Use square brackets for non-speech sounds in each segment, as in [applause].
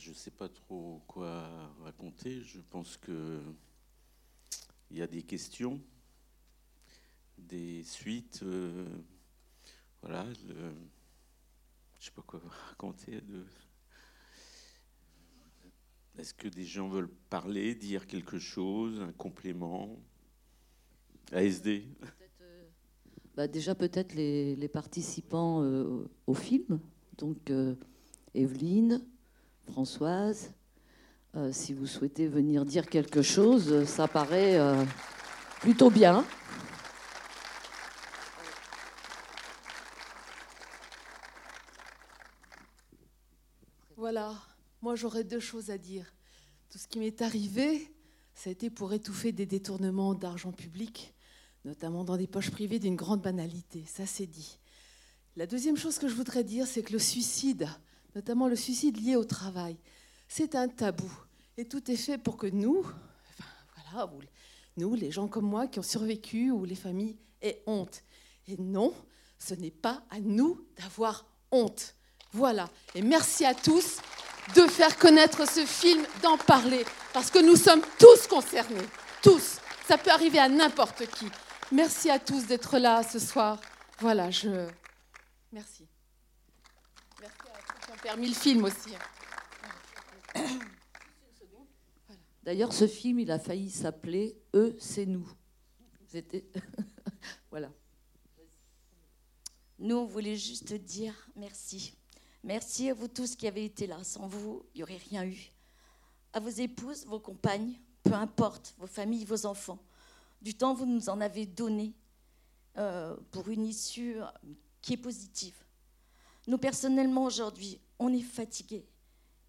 je ne sais pas trop quoi raconter. Je pense que il y a des questions, des suites. Euh, voilà. je ne sais pas quoi [laughs] raconter. Est-ce que des gens veulent parler, dire quelque chose, un complément ASD euh, bah Déjà peut-être les, participants euh, au film, donc Evelyne, Françoise, euh, si vous souhaitez venir dire quelque chose, ça paraît euh, plutôt bien. Voilà, moi j'aurais deux choses à dire. Tout ce qui m'est arrivé, ça a été pour étouffer des détournements d'argent public, notamment dans des poches privées d'une grande banalité, ça c'est dit. La deuxième chose que je voudrais dire, c'est que le suicide, notamment le suicide lié au travail. C'est un tabou. Et tout est fait pour que nous, voilà, nous, les gens comme moi qui ont survécu ou les familles, aient honte. Et non, ce n'est pas à nous d'avoir honte. Voilà. Et merci à tous de faire connaître ce film, d'en parler, parce que nous sommes tous concernés. Tous. Ça peut arriver à n'importe qui. Merci à tous d'être là ce soir. Voilà, je. Merci permis le film aussi. D'ailleurs, ce film, il a failli s'appeler Eux, c'est nous. [laughs] voilà. Nous, on voulait juste dire merci. Merci à vous tous qui avez été là. Sans vous, il n'y aurait rien eu. À vos épouses, vos compagnes, peu importe, vos familles, vos enfants. Du temps, vous nous en avez donné euh, pour une issue qui est positive. Nous, personnellement, aujourd'hui, on est fatigué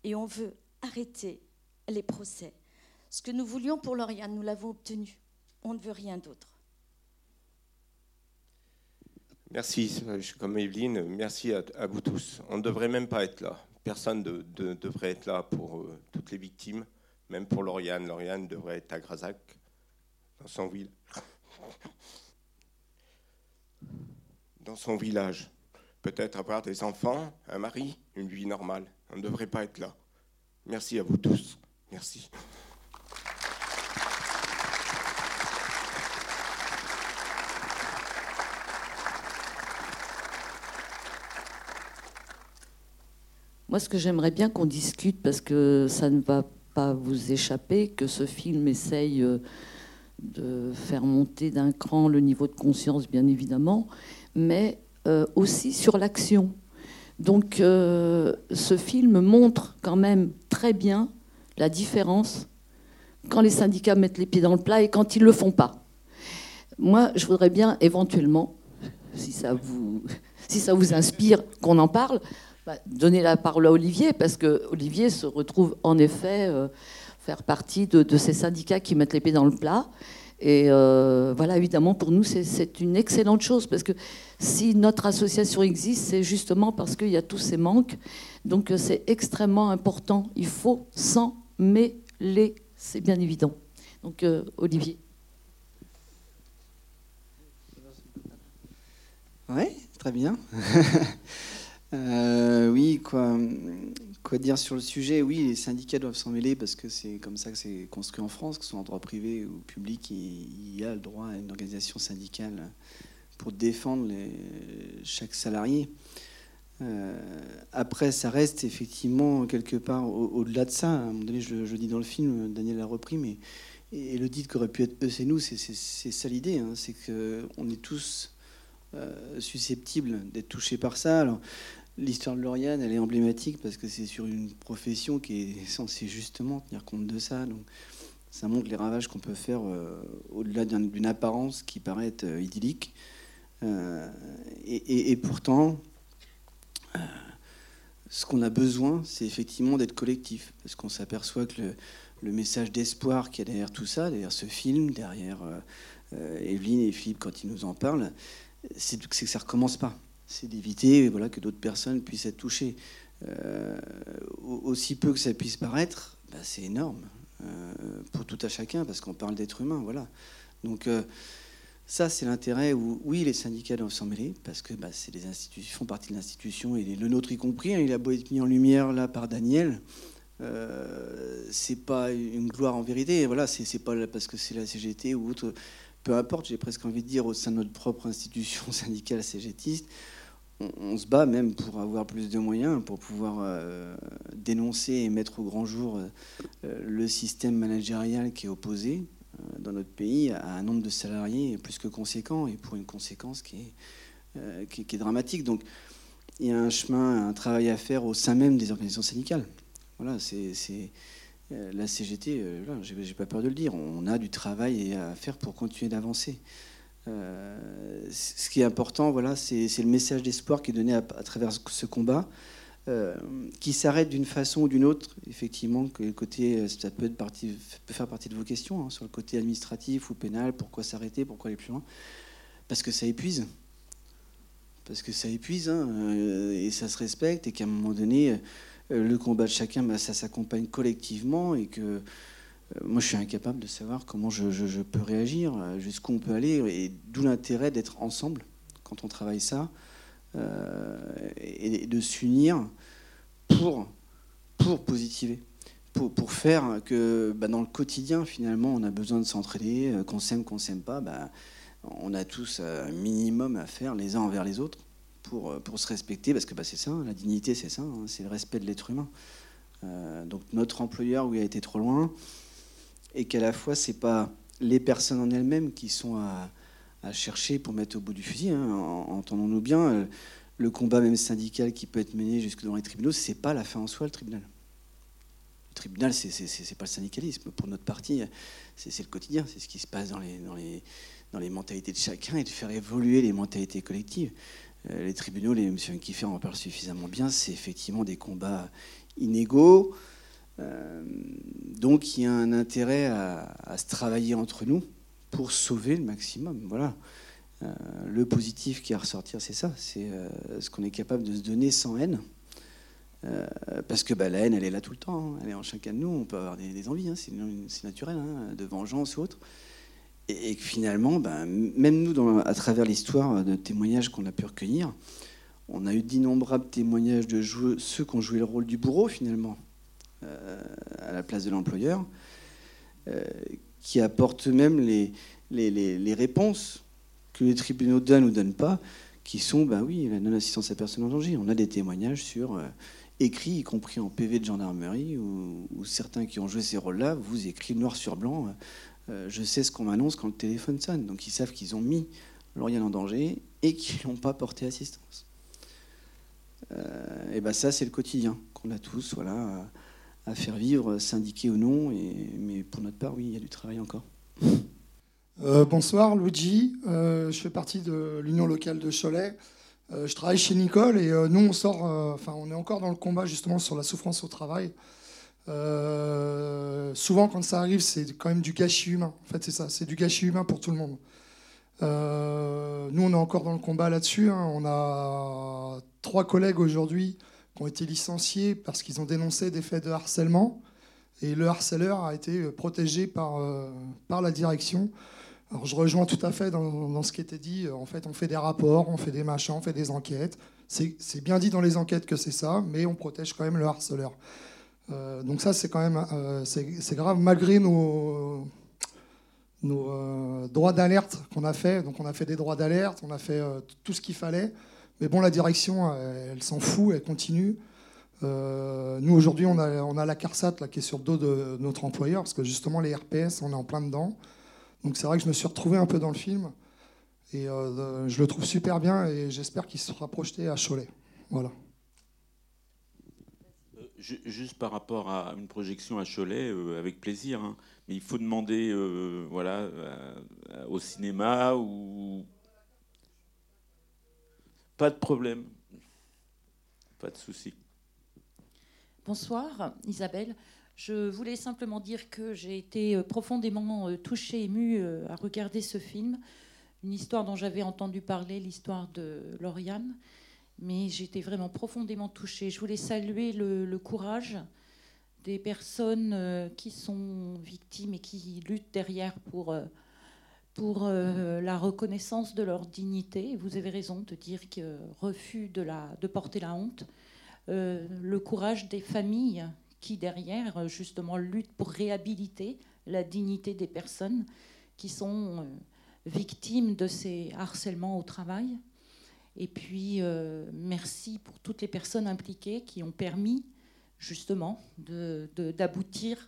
et on veut arrêter les procès. Ce que nous voulions pour Lauriane, nous l'avons obtenu. On ne veut rien d'autre. Merci, comme Evelyne, merci à, vous tous. On ne devrait même pas être là. Personne ne devrait être là pour euh, toutes les victimes, même pour Lauriane. Lauriane devrait être à Grazac, dans son, [laughs] dans son village peut-être avoir des enfants, un mari, une vie normale. On ne devrait pas être là. Merci à vous tous. Merci. Moi, ce que j'aimerais bien qu'on discute, parce que ça ne va pas vous échapper, que ce film essaye euh, de faire monter d'un cran le niveau de conscience, bien évidemment, mais euh, aussi sur l'action. Donc euh, ce film montre quand même très bien la différence quand les syndicats mettent les pieds dans le plat et quand ils ne le font pas. Moi, je voudrais bien éventuellement, si ça vous, si ça vous inspire qu'on en parle, bah, donner la parole à Olivier, parce que Olivier se retrouve en effet euh, faire partie de, de, ces syndicats qui mettent les pieds dans le plat. Et euh, voilà, évidemment, pour nous, c'est une excellente chose, parce que si notre association existe, c'est justement parce qu'il y a tous ces manques. Donc euh, c'est extrêmement important. Il faut s'en mêler, c'est bien évident. Donc euh, Olivier. Oui, très bien. [laughs] oui, quoi, Quoi dire sur le sujet Oui, les syndicats doivent s'en mêler parce que c'est comme ça que c'est construit en France, que ce soit en droit privé ou public, il y a le droit à une organisation syndicale pour défendre chaque salarié. Euh, après, ça reste effectivement quelque part au-delà de ça. À un moment donné, je, le dis dans le film, Daniel l'a repris, mais et le dit qu'aurait pu être eux, c'est nous, c'est ça l'idée. Hein, c'est qu'on est tous euh, susceptibles d'être touchés par ça. Alors, L'histoire de Lauriane, elle est emblématique parce que c'est sur une profession qui est censée justement tenir compte de ça. Donc, ça montre les ravages qu'on peut faire euh, au-delà d'une apparence qui paraît euh, idyllique. Euh, et, pourtant, ce qu'on a besoin, c'est effectivement d'être collectif. Parce qu'on s'aperçoit que le, message d'espoir qu'il y a derrière tout ça, derrière ce film, derrière Evelyne et Philippe quand ils nous en parlent, c'est que ça ne recommence pas c'est d'éviter voilà, que d'autres personnes puissent être touchées. Euh, aussi peu que ça puisse paraître, bah, c'est énorme euh, pour tout à chacun, parce qu'on parle d'être humain. Voilà. Donc euh, ça, c'est l'intérêt où, oui, les syndicats doivent s'en mêler, parce que bah, c'est des institutions, font partie de l'institution, et le nôtre y compris. Hein, il a beau être mis en lumière là par Daniel, c'est pas une gloire en vérité. Voilà, c'est pas parce que c'est la CGT ou autre. Peu importe, j'ai presque envie de dire au sein de notre propre institution [laughs] syndicale CGTiste, on, se bat même pour avoir plus de moyens, pour pouvoir euh, dénoncer et mettre au grand jour euh, le système managérial qui est opposé dans notre pays à un nombre de salariés plus que conséquent et pour une conséquence qui est, dramatique. Donc il y a un chemin, un travail à faire au sein même des organisations syndicales. Voilà, c'est euh, la CGT, euh, j'ai pas peur de le dire, on a du travail à faire pour continuer d'avancer. Euh, ce qui est important, voilà, c'est le message d'espoir qui est donné à, travers ce combat, qui s'arrête d'une façon ou d'une autre. Effectivement, que côté, ça peut, faire partie de vos questions, hein, sur le côté administratif ou pénal, pourquoi s'arrêter, pourquoi aller plus loin? Parce que ça épuise. Parce que ça épuise, hein, et ça se respecte, et qu'à un moment donné, euh, le combat de chacun, bah, ça s'accompagne collectivement et que euh, moi, je suis incapable de savoir comment je, peux réagir, euh, jusqu'où on peut aller, et d'où l'intérêt d'être ensemble quand on travaille ça, et de s'unir pour, pour positiver, pour, pour faire que bah, dans le quotidien, finalement, on a besoin de s'entraider, qu'on s'aime, qu'on s'aime pas, bah, on a tous un minimum à faire les uns envers les autres pour, euh, pour se respecter, parce que bah, c'est ça, la dignité, c'est ça, hein, c'est le respect de l'être humain. Euh, donc notre employeur, où il a été trop loin, et qu'à la fois, c'est pas les personnes en elles-mêmes qui sont à, chercher pour mettre au bout du fusil. Hein, entendons-nous bien, euh, le combat même syndical qui peut être mené jusque dans les tribunaux, c'est pas la fin en soi, le tribunal. Le tribunal, c'est pas le syndicalisme. Pour notre parti, c'est le quotidien, c'est ce qui se passe dans les mentalités de chacun et de faire évoluer les mentalités collectives. Euh, les tribunaux, les, M. Kiffer en parle suffisamment bien, c'est effectivement des combats inégaux. Euh, donc il y a un intérêt à, se travailler entre nous pour sauver le maximum. Voilà. Euh, le positif qui est à ressortir, c'est ça. C'est ce qu'on est capable de se donner sans haine. parce que bah, la haine, elle est là tout le temps. Hein. Elle est en chacun de nous. On peut avoir des, envies, hein. c'est naturel, hein, de vengeance ou autre et, finalement, ben, même nous, à travers l'histoire de témoignages qu'on a pu recueillir, on a eu d'innombrables témoignages de ceux qui ont joué le rôle du bourreau finalement, euh, à la place de l'employeur, euh, qui apportent même les, les, réponses que les tribunaux donnent ou donnent pas, qui sont, ben oui, la non-assistance à personne en danger. On a des témoignages sur euh, écrits, y compris en PV de gendarmerie, où, certains qui ont joué ces rôles-là vous écrivent noir sur blanc euh, je sais ce qu'on m'annonce quand le téléphone sonne. Donc ils savent qu'ils ont mis Lauriane en danger et qu'ils n'ont pas porté assistance. Euh, et ben ça, c'est le quotidien qu'on a tous, voilà, à, faire vivre, syndiqué ou non. Mais pour notre part, oui, il y a du travail encore. Euh, bonsoir, Luigi. je fais partie de l'Union locale de Cholet. je travaille chez Nicole et nous, on sort, enfin, on est encore dans le combat justement sur la souffrance au travail. Euh, souvent, quand ça arrive, c'est quand même du gâchis humain. En fait, c'est ça, c'est du gâchis humain pour tout le monde. Euh, nous, on est encore dans le combat là-dessus. Hein. On a trois collègues aujourd'hui ont été licenciés parce qu'ils ont dénoncé des faits de harcèlement. Et le harceleur a été protégé par, euh, par la direction. Alors, je rejoins tout à fait dans, ce qui était dit. En fait, on fait des rapports, on fait des machins, on fait des enquêtes. C'est bien dit dans les enquêtes que c'est ça, mais on protège quand même le harceleur. Euh, donc ça, c'est quand même euh, grave, malgré nos, nos droits d'alerte qu'on a fait. Donc on a fait des droits d'alerte, on a fait tout ce qu'il fallait. Mais bon, la direction, elle, s'en fout, elle continue. nous, aujourd'hui, on a, la CARSAT là, qui est sur le dos de notre employeur, parce que justement, les RPS, on est en plein dedans. Donc c'est vrai que je me suis retrouvé un peu dans le film. Et je le trouve super bien et j'espère qu'il sera projeté à Cholet. Voilà. Juste par rapport à une projection à Cholet, euh, avec plaisir. Hein. Mais il faut demander euh, voilà, au cinéma ou. Pas de problème. Pas de souci. Bonsoir, Isabelle. Je voulais simplement dire que j'ai été euh, profondément touchée, émue à regarder ce film. Une histoire dont j'avais entendu parler, l'histoire de Lauriane mais j'étais vraiment profondément touchée. Je voulais saluer le, courage des personnes euh, qui sont victimes et qui luttent derrière pour, euh, pour euh, la reconnaissance de leur dignité. Vous avez raison de dire que refus de, porter la honte. le courage des familles qui derrière, justement, lutte pour réhabiliter la dignité des personnes qui sont victimes de ces harcèlements au travail. Et puis, euh, merci pour toutes les personnes impliquées qui ont permis justement d'aboutir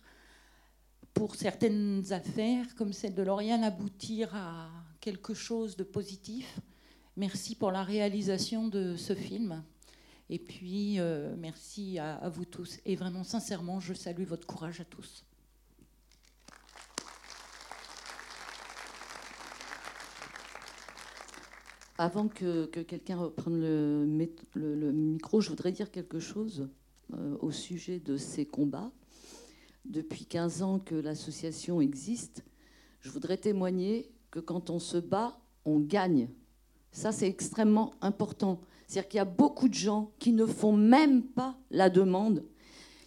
pour certaines affaires, comme celle de Lauriane, aboutir à quelque chose de positif. Merci pour la réalisation de ce film. Et puis, euh, merci à vous tous. Et vraiment, sincèrement, je salue votre courage à tous. Avant que, quelqu'un reprenne le, micro, je voudrais dire quelque chose euh, au sujet de ces combats. Depuis 15 ans que l'association existe, je voudrais témoigner que quand on se bat, on gagne. Ça, c'est extrêmement important. C'est-à-dire qu'il y a beaucoup de gens qui ne font même pas la demande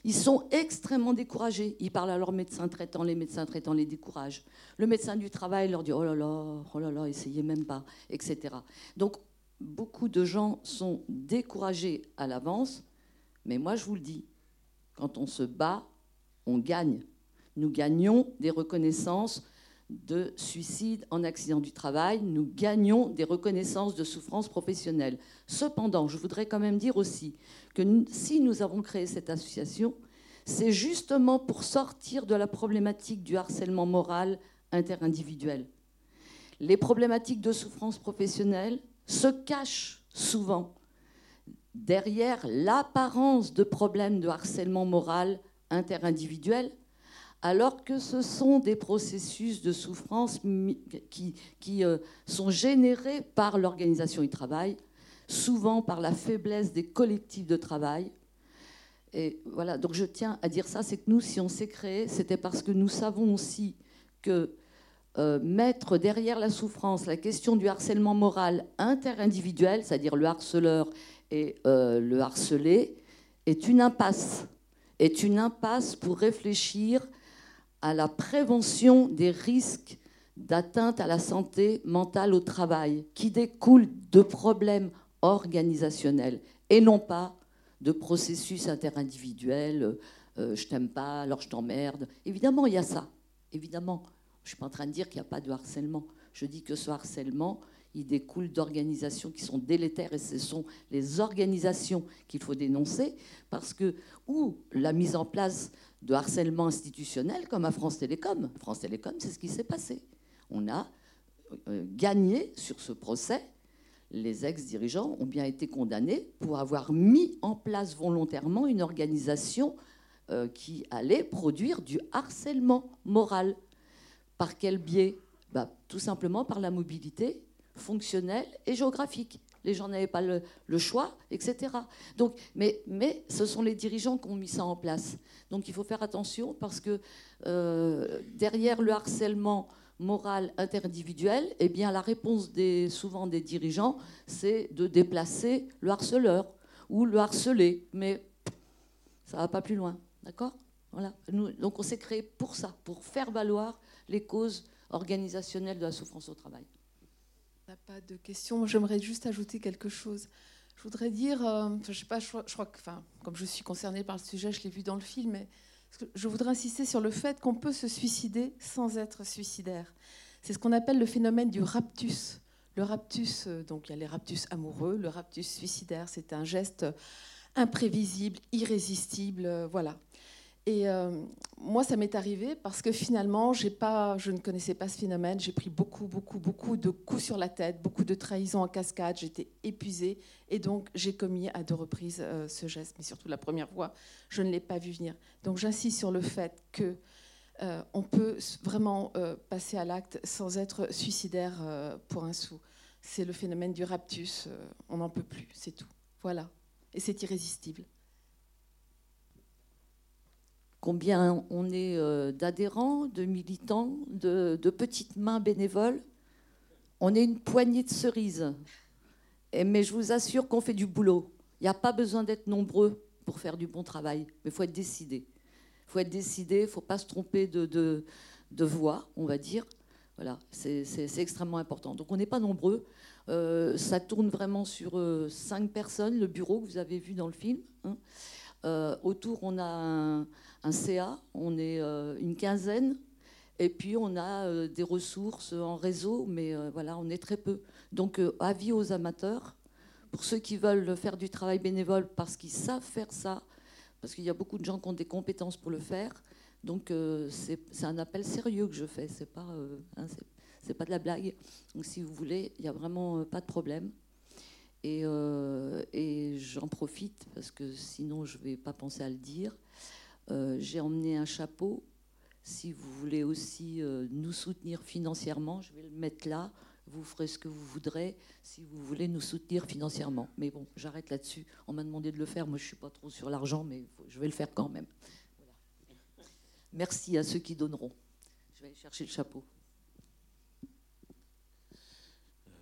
ils sont extrêmement découragés. Ils parlent à leurs médecins traitants, les médecins traitants les découragent. Le médecin du travail leur dit oh là là, oh là là, essayez même pas, etc. Donc beaucoup de gens sont découragés à l'avance, mais moi je vous le dis, quand on se bat, on gagne. Nous gagnons des reconnaissances de suicide en accident du travail, nous gagnons des reconnaissances de souffrance professionnelle. Cependant, je voudrais quand même dire aussi que si nous avons créé cette association, c'est justement pour sortir de la problématique du harcèlement moral interindividuel. Les problématiques de souffrance professionnelle se cachent souvent derrière l'apparence de problèmes de harcèlement moral interindividuel alors que ce sont des processus de souffrance qui, euh, sont générés par l'organisation du travail, souvent par la faiblesse des collectifs de travail. Et voilà, donc je tiens à dire ça, c'est que nous, si on s'est créé, c'était parce que nous savons aussi que euh, mettre derrière la souffrance la question du harcèlement moral interindividuel, c'est-à-dire le harceleur et euh, le harcelé, est une impasse. Est une impasse pour réfléchir à la prévention des risques d'atteinte à la santé mentale au travail qui découlent de problèmes organisationnels et non pas de processus interindividuels. Euh, je t'aime pas, alors je t'emmerde. Évidemment, il y a ça. Évidemment, je suis pas en train de dire qu'il n'y a pas de harcèlement. Je dis que ce harcèlement, il découle d'organisations qui sont délétères et ce sont les organisations qu'il faut dénoncer parce que ou la mise en place de harcèlement institutionnel comme à France Télécom. France Télécom, c'est ce qui s'est passé. On a euh, gagné sur ce procès. Les ex-dirigeants ont bien été condamnés pour avoir mis en place volontairement une organisation euh, qui allait produire du harcèlement moral. Par quel biais? Bah, Tout simplement par la mobilité fonctionnelle et géographique les gens n'avaient pas le, choix, etc. Donc, mais, mais ce sont les dirigeants qui ont mis ça en place. Donc il faut faire attention parce que euh, derrière le harcèlement moral interindividuel, eh bien, la réponse des, souvent des dirigeants, c'est de déplacer le harceleur ou le harcelé. Mais ça va pas plus loin. D'accord? Voilà. donc on s'est créé pour ça, pour faire valoir les causes organisationnelles de la souffrance au travail pas de questions. J'aimerais juste ajouter quelque chose. Je voudrais dire, euh, je sais pas, je, crois que, enfin, comme je suis concernée par le sujet, je l'ai vu dans le film, mais je voudrais insister sur le fait qu'on peut se suicider sans être suicidaire. C'est ce qu'on appelle le phénomène du raptus. Le raptus, euh, donc il y a les raptus amoureux, le raptus suicidaire, c'est un geste imprévisible, irrésistible, euh, voilà. Et euh, moi, ça m'est arrivé parce que finalement, je ne connaissais pas ce phénomène. J'ai pris beaucoup, beaucoup, beaucoup de coups sur la tête, beaucoup de trahisons en cascade. J'étais épuisée et donc j'ai commis à deux reprises euh, ce geste. Mais surtout la première fois, je ne l'ai pas vu venir. Donc j'insiste sur le fait que euh, on peut vraiment passer à l'acte sans être suicidaire pour un sou. C'est le phénomène du raptus. on n'en peut plus, c'est tout. Voilà. Et c'est irrésistible combien on est euh, d'adhérents, de militants, de, petites mains bénévoles. On est une poignée de cerises. mais je vous assure qu'on fait du boulot. Il n'y a pas besoin d'être nombreux pour faire du bon travail, mais il faut être décidé. Il faut être décidé, il ne faut pas se tromper de, voix, on va dire. Voilà, c'est extrêmement important. Donc on n'est pas nombreux. Euh, ça tourne vraiment sur euh, cinq personnes, le bureau que vous avez vu dans le film. Hein. autour, on a un, un, CA, on est une quinzaine, et puis on a des ressources en réseau, mais voilà, on est très peu. Donc, avis aux amateurs, pour ceux qui veulent faire du travail bénévole parce qu'ils savent faire ça, parce qu'il y a beaucoup de gens qui ont des compétences pour le faire. Donc euh, c'est un appel sérieux que je fais, c'est pas, euh, hein, pas de la blague. Donc si vous voulez, il n'y a vraiment euh, pas de problème. Et, et j'en profite parce que sinon je ne vais pas penser à le dire. J'ai emmené un chapeau. Si vous voulez aussi nous soutenir financièrement, je vais le mettre là vous ferez ce que vous voudrez si vous voulez nous soutenir financièrement. Mais bon, j'arrête là-dessus. On m'a demandé de le faire. Moi, je ne suis pas trop sur l'argent, mais je vais le faire quand même. Merci à ceux qui donneront. Je vais aller chercher le chapeau.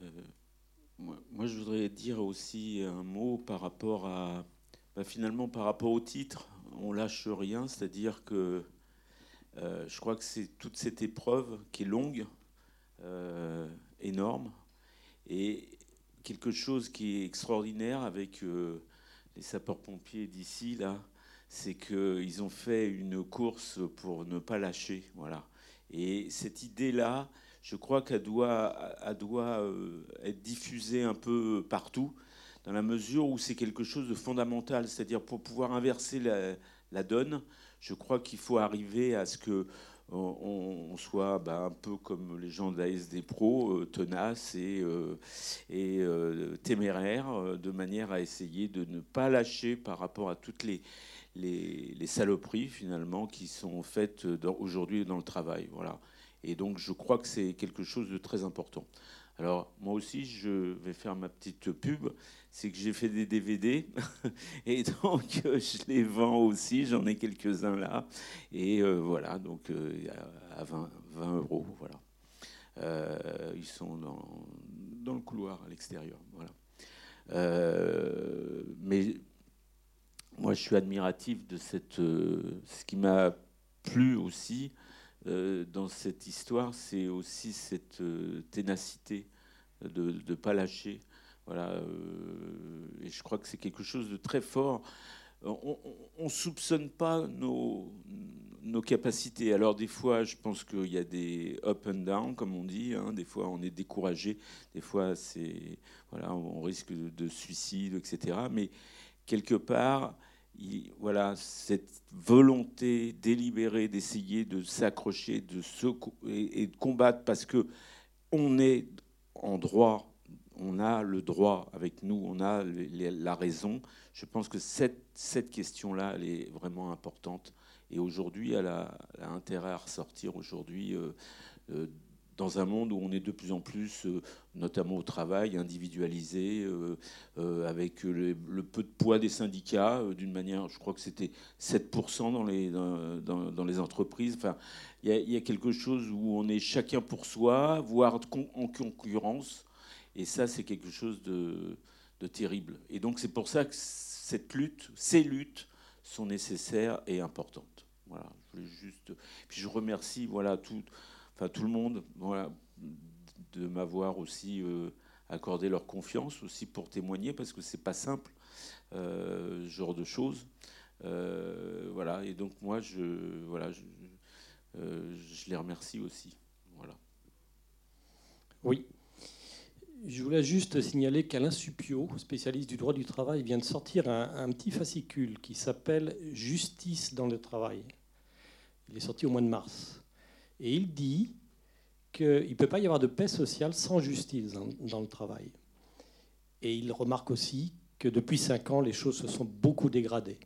Euh, moi, je voudrais dire aussi un mot par rapport à, bah, finalement, par rapport au titre. On lâche rien, c'est-à-dire que euh, je crois que c'est toute cette épreuve qui est longue. Euh, énorme. Et quelque chose qui est extraordinaire avec euh, les sapeurs-pompiers d'ici, là, c'est qu'ils ont fait une course pour ne pas lâcher. Voilà. Et cette idée-là, je crois qu'elle doit, être diffusée un peu partout, dans la mesure où c'est quelque chose de fondamental. C'est-à-dire pour pouvoir inverser la, donne, je crois qu'il faut arriver à ce que on, soit bah, un peu comme les gens de la SD Pro, euh, tenaces et, euh, euh, téméraires, de manière à essayer de ne pas lâcher par rapport à toutes les, les, saloperies finalement qui sont faites aujourd'hui dans le travail. Voilà. Et donc je crois que c'est quelque chose de très important. Alors moi aussi, je vais faire ma petite pub. C'est que j'ai fait des DVD [laughs] et donc je les vends aussi. J'en ai quelques-uns là. Et euh, voilà, donc euh, à 20, 20, euros. Voilà. Euh, ils sont dans, dans, le couloir à l'extérieur. Voilà. mais moi, je suis admiratif de cette. ce qui m'a plu aussi, euh, dans cette histoire, c'est aussi cette euh, ténacité de ne pas lâcher. Voilà, euh, et je crois que c'est quelque chose de très fort. On ne soupçonne pas nos, nos, capacités. Alors des fois, je pense qu'il y a des up and down, comme on dit. Hein. Des fois, on est découragé. Des fois, c'est voilà, on risque de, de suicide, etc. Mais quelque part, voilà, cette volonté délibérée d'essayer de s'accrocher, de se et, de combattre parce que on est en droit, on a le droit avec nous, on a la raison. Je pense que cette, question-là, elle est vraiment importante. Et aujourd'hui, elle a, intérêt à ressortir aujourd'hui euh, euh, dans un monde où on est de plus en plus, euh, notamment au travail, individualisé, avec le, peu de poids des syndicats, d'une manière, je crois que c'était 7% dans les, dans, les entreprises. Enfin, il y, a quelque chose où on est chacun pour soi, voire en concurrence. Et ça, c'est quelque chose de, terrible. Et donc, c'est pour ça que cette lutte, ces luttes, sont nécessaires et importantes. Voilà, je voulais juste. Puis je remercie, voilà, tout le monde, voilà, de m'avoir aussi euh, accordé leur confiance aussi pour témoigner parce que c'est pas simple euh, ce genre de choses. Euh, voilà, et donc moi je voilà je les remercie aussi. Voilà. Oui. Je voulais juste signaler qu'Alain Supio, spécialiste du droit du travail, vient de sortir un, petit fascicule qui s'appelle Justice dans le travail. Il est sorti au mois de mars. Et il dit qu'il ne peut pas y avoir de paix sociale sans justice dans, le travail. Et il remarque aussi que depuis cinq ans, les choses se sont beaucoup dégradées.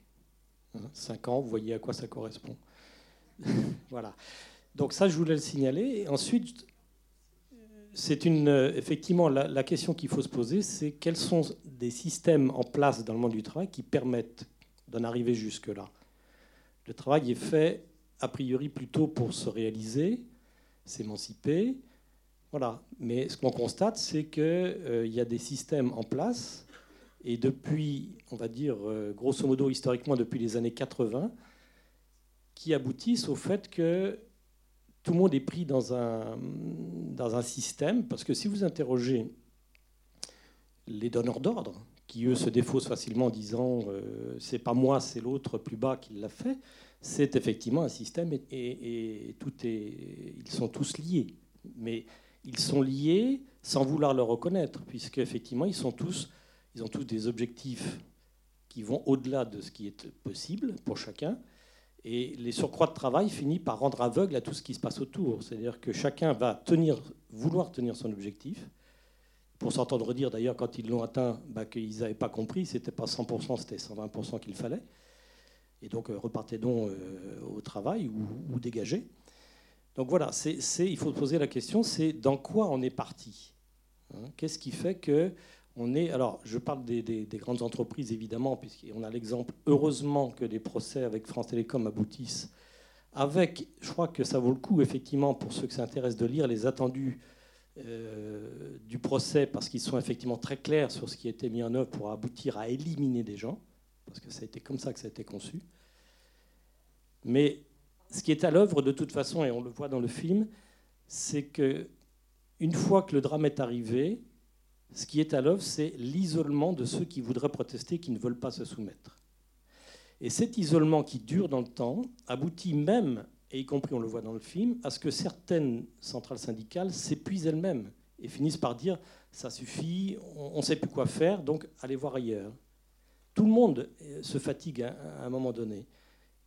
Hein, cinq ans, vous voyez à quoi ça correspond. [laughs] voilà. Donc ça, je voulais le signaler. Ensuite, c'est une, effectivement la, la question qu'il faut se poser, c'est quels sont des systèmes en place dans le monde du travail qui permettent d'en arriver jusque-là. Le travail est fait a priori plutôt pour se réaliser, s'émanciper. Voilà. Mais ce qu'on constate, c'est qu'il euh, y a des systèmes en place, et depuis, on va dire, euh, grosso modo, historiquement, depuis les années 80, qui aboutissent au fait que tout le monde est pris dans un, dans un système, parce que si vous interrogez les donneurs d'ordre, qui eux se défaussent facilement en disant euh, c'est pas moi, c'est l'autre plus bas qui l'a fait, c'est effectivement un système et, tout est, ils sont tous liés. Mais ils sont liés sans vouloir le reconnaître, puisque effectivement ils sont tous, ils ont tous des objectifs qui vont au-delà de ce qui est possible pour chacun. Et les surcroîts de travail finissent par rendre aveugle à tout ce qui se passe autour. C'est-à-dire que chacun va tenir, vouloir tenir son objectif, pour s'entendre dire d'ailleurs quand ils l'ont atteint bah, qu'ils n'avaient pas compris, c'était pas 100%, c'était 120% qu'il fallait. Et donc euh, repartez donc euh, au travail ou, ou dégagez. Donc voilà, il faut poser la question, c'est dans quoi on est parti hein? Qu'est-ce qui fait que on est Alors, je parle des, grandes entreprises évidemment, puisqu'on a l'exemple, heureusement, que des procès avec France Télécom aboutissent. Avec, je crois que ça vaut le coup effectivement pour ceux qui s'intéressent de lire les attendus euh, du procès, parce qu'ils sont effectivement très clairs sur ce qui a été mis en œuvre pour aboutir à éliminer des gens, parce que ça a été comme ça que ça a été conçu. Mais ce qui est à l'œuvre de toute façon, et on le voit dans le film, c'est que une fois que le drame est arrivé, ce qui est à l'œuvre, c'est l'isolement de ceux qui voudraient protester, qui ne veulent pas se soumettre. Et cet isolement qui dure dans le temps aboutit même, et y compris on le voit dans le film, à ce que certaines centrales syndicales s'épuisent elles-mêmes et finissent par dire ça suffit, on ne sait plus quoi faire, donc allez voir ailleurs. Tout le monde euh, se fatigue à un moment donné.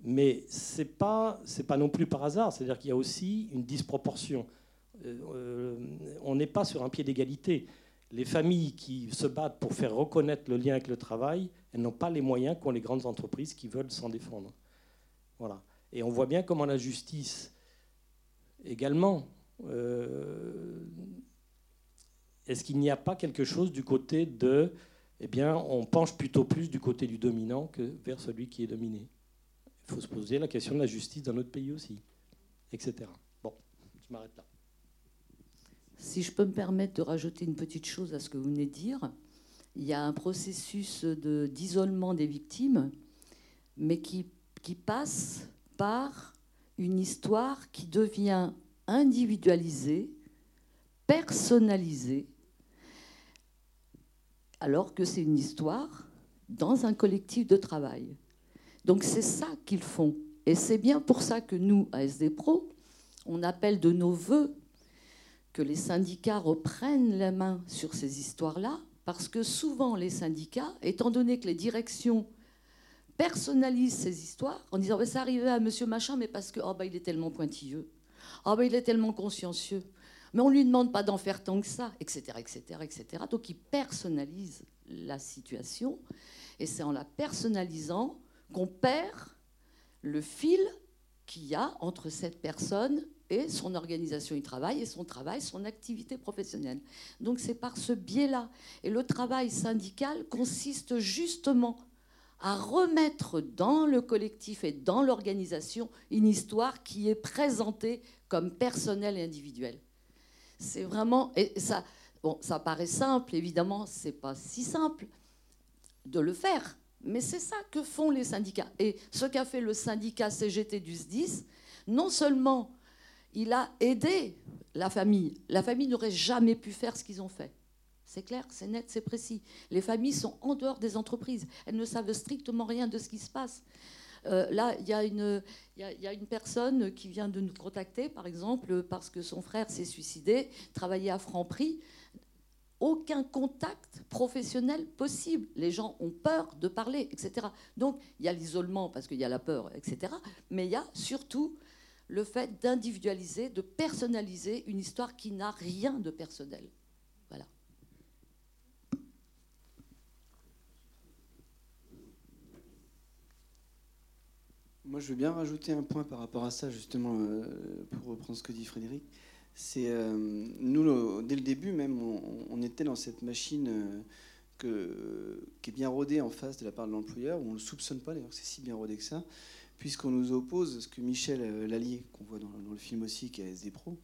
Mais ce n'est pas, non plus par hasard, c'est-à-dire qu'il y a aussi une disproportion. Euh, euh, on n'est pas sur un pied d'égalité. Les familles qui se battent pour faire reconnaître le lien avec le travail, elles n'ont pas les moyens qu'ont les grandes entreprises qui veulent s'en défendre. Voilà. Et on voit bien comment la justice également. Euh, est-ce qu'il n'y a pas quelque chose du côté de. Eh bien, on penche plutôt plus du côté du dominant que vers celui qui est dominé? Il faut se poser la question de la justice dans notre pays aussi, etc. Bon, je m'arrête là. Si je peux me permettre de rajouter une petite chose à ce que vous venez de dire, il y a un processus d'isolement des victimes, mais qui, qui passe par une histoire qui devient individualisée, personnalisée, alors que c'est une histoire dans un collectif de travail. Donc c'est ça qu'ils font. Et c'est bien pour ça que nous, à SD Pro, on appelle de nos voeux que les syndicats reprennent la main sur ces histoires-là, parce que souvent les syndicats, étant donné que les directions personnalisent ces histoires en disant ça arrivait à monsieur machin, mais parce que oh, bah, est tellement pointilleux, oh, bah, il est tellement consciencieux, mais on ne lui demande pas d'en faire tant que ça, etc., etc., etc. Donc ils personnalisent la situation, et c'est en la personnalisant qu'on perd le fil qu'il y a entre cette personne son organisation du travail et son travail, son activité professionnelle. Donc c'est par ce biais-là. Et le travail syndical consiste justement à remettre dans le collectif et dans l'organisation une histoire qui est présentée comme personnelle et individuelle. C'est vraiment et ça bon, ça paraît simple évidemment, c'est pas si simple de le faire. Mais c'est ça que font les syndicats. Et ce qu'a fait le syndicat CGT du SDIS, non seulement il a aidé la famille, la famille n'aurait jamais pu faire ce qu'ils ont fait. C'est clair, c'est net, c'est précis. Les familles sont en dehors des entreprises. Elles ne savent strictement rien de ce qui se passe. Euh, là, il y, a une, personne qui vient de nous contacter, par exemple, parce que son frère s'est suicidé, travaillait à Franprix aucun contact professionnel possible. Les gens ont peur de parler, etc. Donc il y a l'isolement parce qu'il y a la peur, etc. Mais il y a surtout le fait d'individualiser, de personnaliser une histoire qui n'a rien de personnel. Voilà. Moi, je veux bien rajouter un point par rapport à ça, justement, euh, pour reprendre ce que dit Frédéric c'est euh, nous dès le début même on, était dans cette machine euh, que, qui est bien rodée en face de la part de l'employeur où on ne le soupçonne pas d'ailleurs c'est si bien rodé que ça puisqu'on nous oppose ce que Michel euh, Lallier qu'on voit dans, le film aussi qui est SD Pro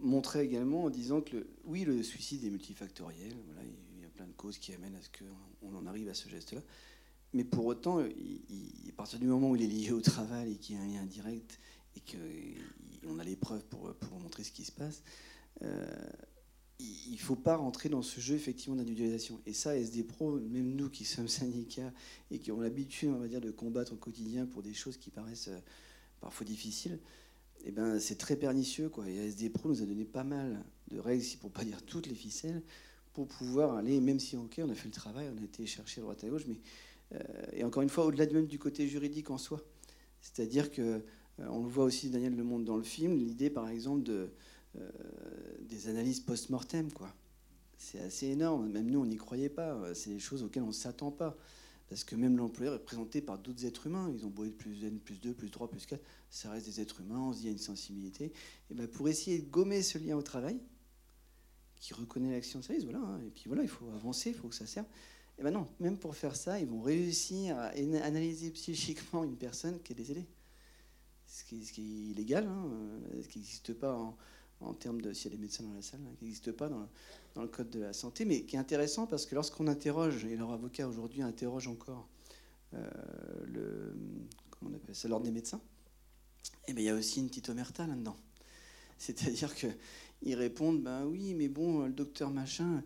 montrait également en disant que oui le suicide est multifactoriel voilà, il y a plein de causes qui amènent à ce qu'on en arrive à ce geste là mais pour autant, à partir du moment où il est lié au travail et qu'il y a un lien direct et que on a les preuves pour, pour montrer ce qui se passe. Euh, il ne faut pas rentrer dans ce jeu effectivement d'individualisation. Et ça, SD Pro, même nous qui sommes syndicats et qui ont l'habitude, on va dire, de combattre au quotidien pour des choses qui paraissent euh, parfois difficiles, eh ben, c'est très pernicieux. Quoi. Et SD Pro nous a donné pas mal de règles, pour pas dire toutes les ficelles, pour pouvoir aller, même si on a fait le travail, on a été chercher à droite à gauche, mais euh, et encore une fois, au-delà même du côté juridique en soi. C'est-à-dire que euh, on le voit aussi Daniel Le Monde dans le film, l'idée par exemple de des analyses post-mortem, quoi. C'est assez énorme. Même nous, on n'y croyait pas. C'est des choses auxquelles on ne s'attend pas. Parce que même l'employeur est présenté par d'autres êtres humains. Ils ont beau être plus N, plus 2, plus 3, plus 4. Ça reste des êtres humains. On se dit, il y a une sensibilité. Et ben pour essayer de gommer ce lien au travail, qui reconnaît l'action de service, voilà. Hein. Et puis voilà, il faut avancer, il faut que ça serve. Et ben non, même pour faire ça, ils vont réussir à analyser psychiquement une personne qui est décédée. Ce qui, est illégal, hein, ce qui n'existe pas en, en termes de s'il y a des médecins dans la salle, hein, qui n'existe pas dans, le code de la santé, mais qui est intéressant parce que lorsqu'on interroge, et leur avocat aujourd'hui interroge encore euh, comment on appelle ça, l'ordre des médecins, eh bien, il y a aussi une petite omerta là-dedans. [laughs] C'est-à-dire qu'ils répondent, ben oui, mais bon, le docteur machin,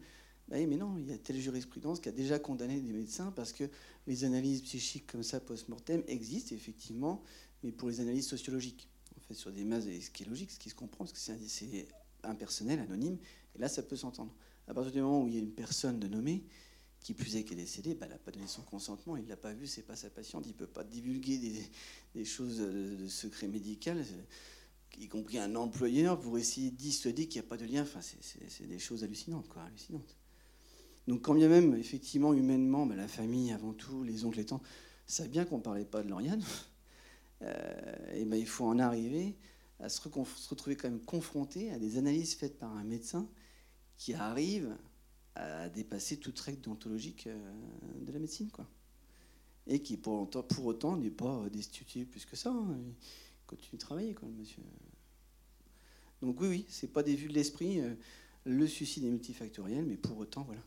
ben mais non, il y a telle jurisprudence qui a déjà condamné des médecins parce que les analyses psychiques comme ça post-mortem existent effectivement, mais pour les analyses sociologiques sur des masses, ce qui est logique, ce qui se comprend, parce que c'est impersonnel, anonyme, et là, ça peut s'entendre. À partir du moment où il y a une personne de nommée, qui plus est qu'elle est décédée, bah, elle n'a pas donné son consentement, il ne l'a pas vu, c'est pas sa patiente, il ne peut pas divulguer des, choses de, secret médical, y compris un employeur, pour essayer de dissuader qu'il n'y a pas de lien. Enfin, c'est des choses hallucinantes, quoi, hallucinantes. Donc, quand bien même, effectivement, humainement, bah, la famille, avant tout, les oncles, les tantes, savent bien qu'on ne parlait pas de Lauriane. Euh, et ben, il faut en arriver à se, retrouver quand même confronté à des analyses faites par un médecin qui arrive à dépasser toute règle déontologique euh, de la médecine. Quoi. Et qui, pour, autant, n'est pas destitué plus que ça. Hein. Il continue de travailler, quoi, le monsieur. Donc oui, oui, c'est pas des vues de l'esprit. Euh, le suicide est multifactoriel, mais pour autant, voilà,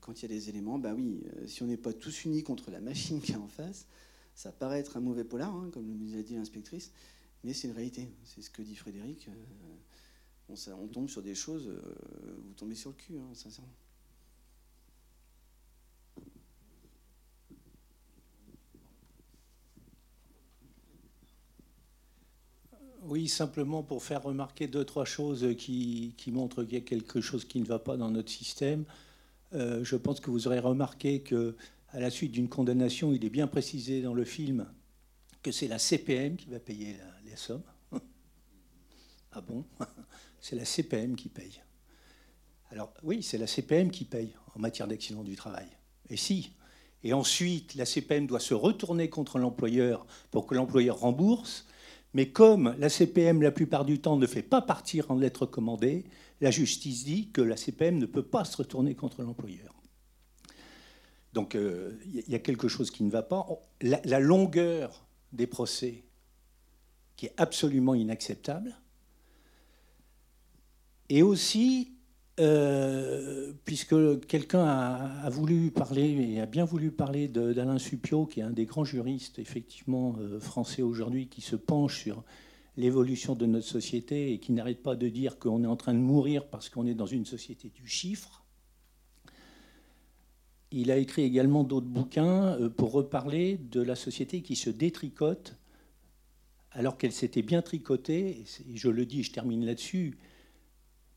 quand il y a des éléments, bah oui, si on n'est pas tous unis contre la machine qui est en face, ça paraît être un mauvais polar, hein, comme nous a dit l'inspectrice, mais c'est une réalité. C'est ce que dit Frédéric. Euh, on, tombe sur des choses, euh, vous tombez sur le cul, hein, sincèrement. Oui, simplement pour faire remarquer deux, trois choses qui, montrent qu'il y a quelque chose qui ne va pas dans notre système. Euh, je pense que vous aurez remarqué que à la suite d'une condamnation, il est bien précisé dans le film que c'est la CPM qui va payer les sommes. Ah bon? C'est la CPM qui paye. Alors oui, c'est la CPM qui paye en matière d'accident du travail. Et si Et ensuite, la CPM doit se retourner contre l'employeur pour que l'employeur rembourse. Mais comme la CPM, la plupart du temps, ne fait pas partir en lettre commandée, la justice dit que la CPM ne peut pas se retourner contre l'employeur. Donc il euh, y a quelque chose qui ne va pas. La, longueur des procès, qui est absolument inacceptable. Et aussi, euh, puisque quelqu'un a, voulu parler, et a bien voulu parler d'Alain Supio, qui est un des grands juristes, effectivement, euh, français aujourd'hui, qui se penche sur l'évolution de notre société et qui n'arrête pas de dire qu'on est en train de mourir parce qu'on est dans une société du chiffre. Il a écrit également d'autres bouquins euh, pour reparler de la société qui se détricote alors qu'elle s'était bien tricotée, et je le dis, je termine là-dessus,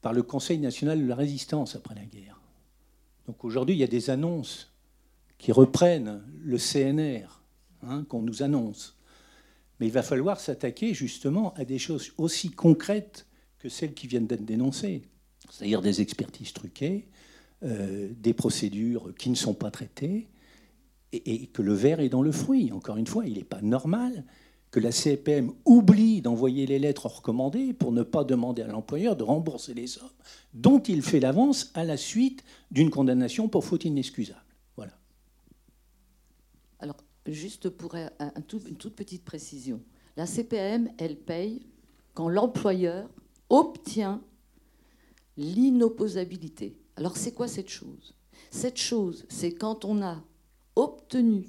par le Conseil national de la résistance après la guerre. Donc aujourd'hui, il y a des annonces qui reprennent le CNR, hein, qu'on nous annonce. Mais il va falloir s'attaquer justement à des choses aussi concrètes que celles qui viennent d'être dénoncées, c'est-à-dire des expertises truquées, euh, des procédures qui ne sont pas traitées et, que le verre est dans le fruit. Encore une fois, il n'est pas normal que la CPM oublie d'envoyer les lettres recommandées pour ne pas demander à l'employeur de rembourser les sommes dont il fait l'avance à la suite d'une condamnation pour faute inexcusable. Voilà. Alors, juste pour une toute petite précision, la CPM, elle paye quand l'employeur obtient l'inopposabilité. Alors c'est quoi cette chose? Cette chose, c'est quand on a obtenu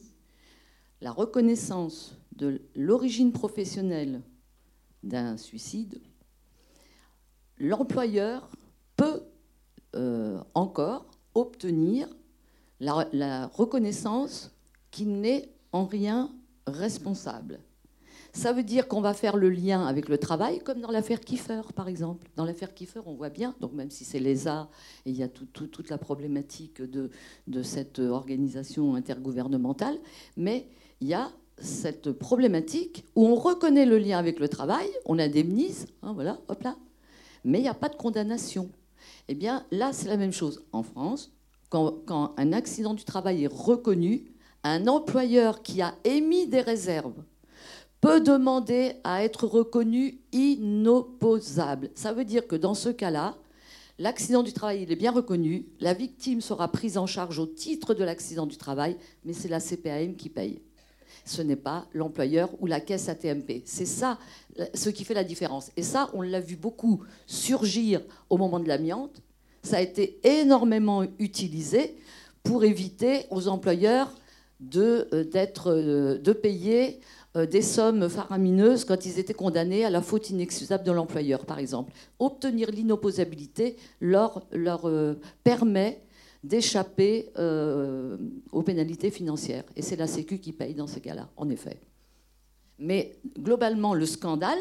la reconnaissance de l'origine professionnelle d'un suicide, l'employeur peut euh, encore obtenir la, la reconnaissance qu'il n'est en rien responsable. Ça veut dire qu'on va faire le lien avec le travail, comme dans l'affaire Kiefer, par exemple. Dans l'affaire Kiefer, on voit bien, donc même si c'est l'ESA, et il y a tout- tout- toute la problématique de, de cette organisation intergouvernementale, mais il y a cette problématique où on reconnaît le lien avec le travail, on indemnise, hein, voilà, hop là, mais il n'y a pas de condamnation. Eh bien, là, c'est la même chose. En France, quand, quand un accident du travail est reconnu, un employeur qui a émis des réserves peut demander à être reconnu inopposable. Ça veut dire que dans ce cas-là, l'accident du travail il est bien reconnu, la victime sera prise en charge au titre de l'accident du travail, mais c'est la CPAM qui paye. Ce n'est pas l'employeur ou la caisse ATMP. C'est ça ce qui fait la différence. Et ça, on l'a vu beaucoup surgir au moment de l'amiante. Ça a été énormément utilisé pour éviter aux employeurs de, euh, euh, de payer des sommes faramineuses quand ils étaient condamnés à la faute inexcusable de l'employeur, par exemple. Obtenir l'inopposabilité leur, leur euh, permet d'échapper euh, aux pénalités financières. Et c'est la Sécu qui paye dans ces cas-là, en effet. Mais globalement, le scandale,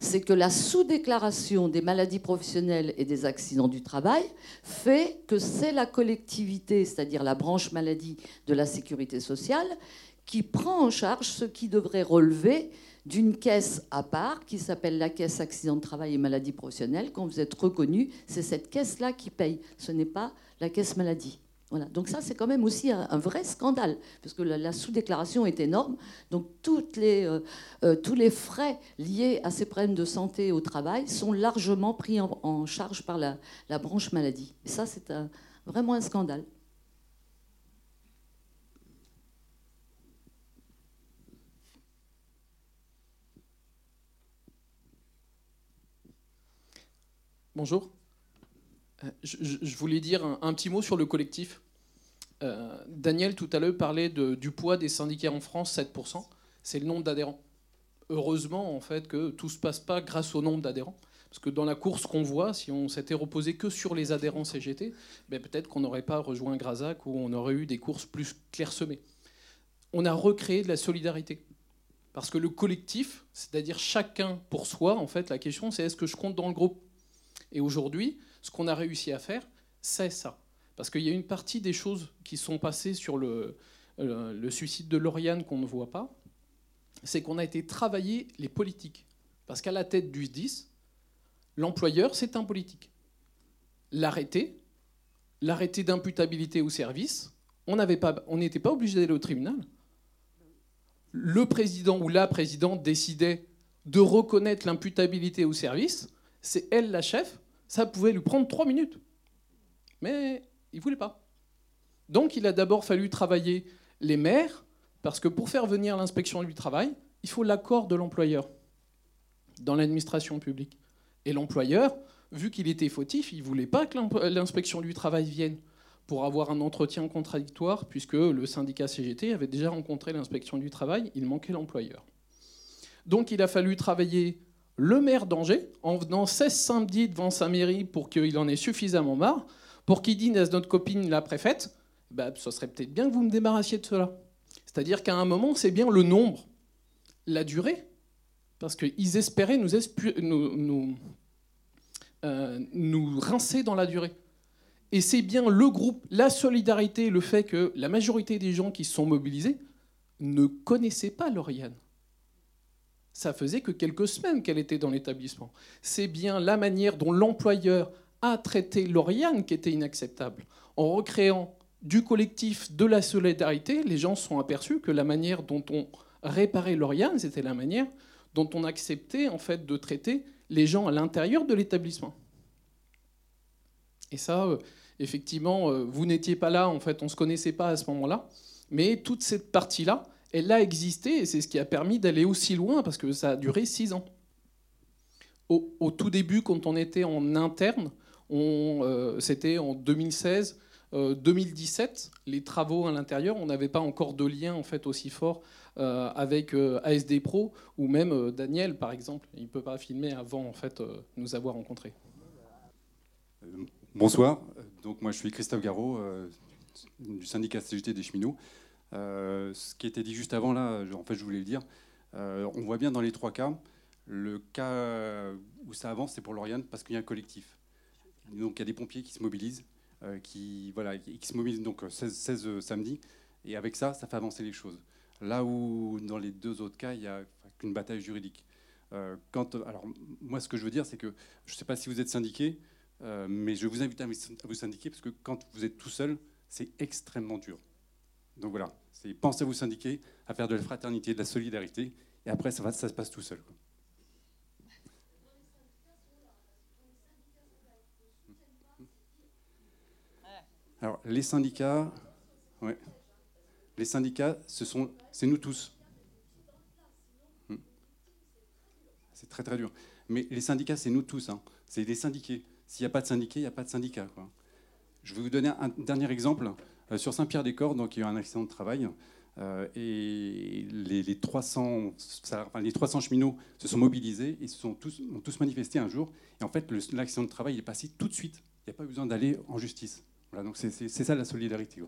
c'est que la sous-déclaration des maladies professionnelles et des accidents du travail fait que c'est la collectivité, c'est-à-dire la branche maladie de la sécurité sociale, qui prend en charge ce qui devrait relever d'une caisse à part qui s'appelle la caisse accident de travail et maladies professionnelles. Quand vous êtes reconnu, c'est cette caisse-là qui paye. Ce n'est pas la caisse maladie. Voilà. Donc ça, c'est quand même aussi un, vrai scandale, parce que la, la sous-déclaration est énorme. Donc toutes les, euh, euh, tous les frais liés à ces problèmes de santé au travail sont largement pris en, charge par la, la branche maladie. Et ça, c'est vraiment un scandale. Bonjour. Euh, Je, voulais dire un, petit mot sur le collectif. Euh, Daniel, tout à l'heure, parlait du poids des syndicats en France, 7%. C'est le nombre d'adhérents. Heureusement, en fait, que tout se passe pas grâce au nombre d'adhérents. Parce que dans la course qu'on voit, si on s'était reposé que sur les adhérents CGT, ben peut-être qu'on n'aurait pas rejoint Grazac ou on aurait eu des courses plus clairsemées. On a recréé de la solidarité. Parce que le collectif, c'est-à-dire chacun pour soi, en fait, la question c'est est-ce que je compte dans le groupe? Et aujourd'hui, ce qu'on a réussi à faire, c'est ça. Parce qu'il y a une partie des choses qui sont passées sur le, euh, suicide de Lauriane qu'on ne voit pas, c'est qu'on a été travailler les politiques. Parce qu'à la tête du SDIS, l'employeur, c'est un politique. L'arrêté, l'arrêté d'imputabilité au service, on n'était pas obligé d'aller au tribunal. Le président ou la présidente décidait de reconnaître l'imputabilité au service, c'est elle la chef, ça pouvait lui prendre trois minutes. Mais il ne voulait pas. Donc il a d'abord fallu travailler les maires, parce que pour faire venir l'inspection du travail, il faut l'accord de l'employeur dans l'administration publique. Et l'employeur, vu qu'il était fautif, il ne voulait pas que l'inspection du travail vienne pour avoir un entretien contradictoire, puisque le syndicat CGT avait déjà rencontré l'inspection du travail, il manquait l'employeur. Donc il a fallu travailler le maire d'Angers en venant 16 samedis devant sa mairie pour qu'il en ait suffisamment marre, pour qu'il dise à notre copine la préfète, bah, ce serait peut-être bien que vous me débarrassiez de cela. C'est-à-dire qu'à un moment, c'est bien le nombre, la durée, parce qu'ils espéraient nous, euh, rincer dans la durée. Et c'est bien le groupe, la solidarité, le fait que la majorité des gens qui sont mobilisés ne connaissaient pas Lauriane. Ça faisait que quelques semaines qu'elle était dans l'établissement. C'est bien la manière dont l'employeur a traité Lauriane qui était inacceptable. En recréant du collectif de la solidarité, les gens se sont aperçus que la manière dont on réparait Lauriane, c'était la manière dont on acceptait en fait de traiter les gens à l'intérieur de l'établissement. Et ça, euh, effectivement, euh, vous n'étiez pas là, en fait, on ne se connaissait pas à ce moment-là, mais toute cette partie-là, elle a existé et c'est ce qui a permis d'aller aussi loin parce que ça a duré six ans. Au, tout début, quand on était en interne, euh, c'était en 2016. euh, 2017, les travaux à l'intérieur, on n'avait pas encore de lien en fait aussi fort euh, avec ASD Pro ou même Daniel par exemple. Il ne peut pas filmer avant en fait nous avoir rencontrés. Bonsoir. Donc moi je suis Christophe Garot euh, du syndicat CGT des cheminots. Euh, ce qui était dit juste avant là, en fait je voulais le dire. Euh, on voit bien dans les trois cas, le cas où ça avance c'est pour Lauriane parce qu'il y a un collectif. Donc il y a des pompiers qui se mobilisent, qui voilà, qui se mobilisent donc 16, 16 samedi, et avec ça ça fait avancer les choses. Là où dans les deux autres cas il y a une bataille juridique. alors moi ce que je veux dire c'est que je ne sais pas si vous êtes syndiqué. Euh, mais je vous invite à vous syndiquer parce que quand vous êtes tout seul, c'est extrêmement dur. Donc voilà, c'est pensez à vous syndiquer, à faire de la fraternité, de la solidarité, et après ça, va, ça se passe tout seul. Alors les syndicats, les syndicats, ce sont, c'est nous tous. Hmm. C'est très très dur. Mais les syndicats, c'est nous tous. Hein. C'est des syndiqués. S'il n'y a pas de syndiqué, il n'y a pas de syndicat. Je vais vous donner un dernier exemple. Euh, sur Saint-Pierre-des-Corps, donc, il y a eu un accident de travail. Euh, et les, 300, les 300 cheminots se sont mobilisés et se sont tous, ont tous manifesté un jour. Et en fait, l'accident de travail est passé tout de suite. Il n'y a pas besoin d'aller en justice. Voilà, donc c'est ça la solidarité.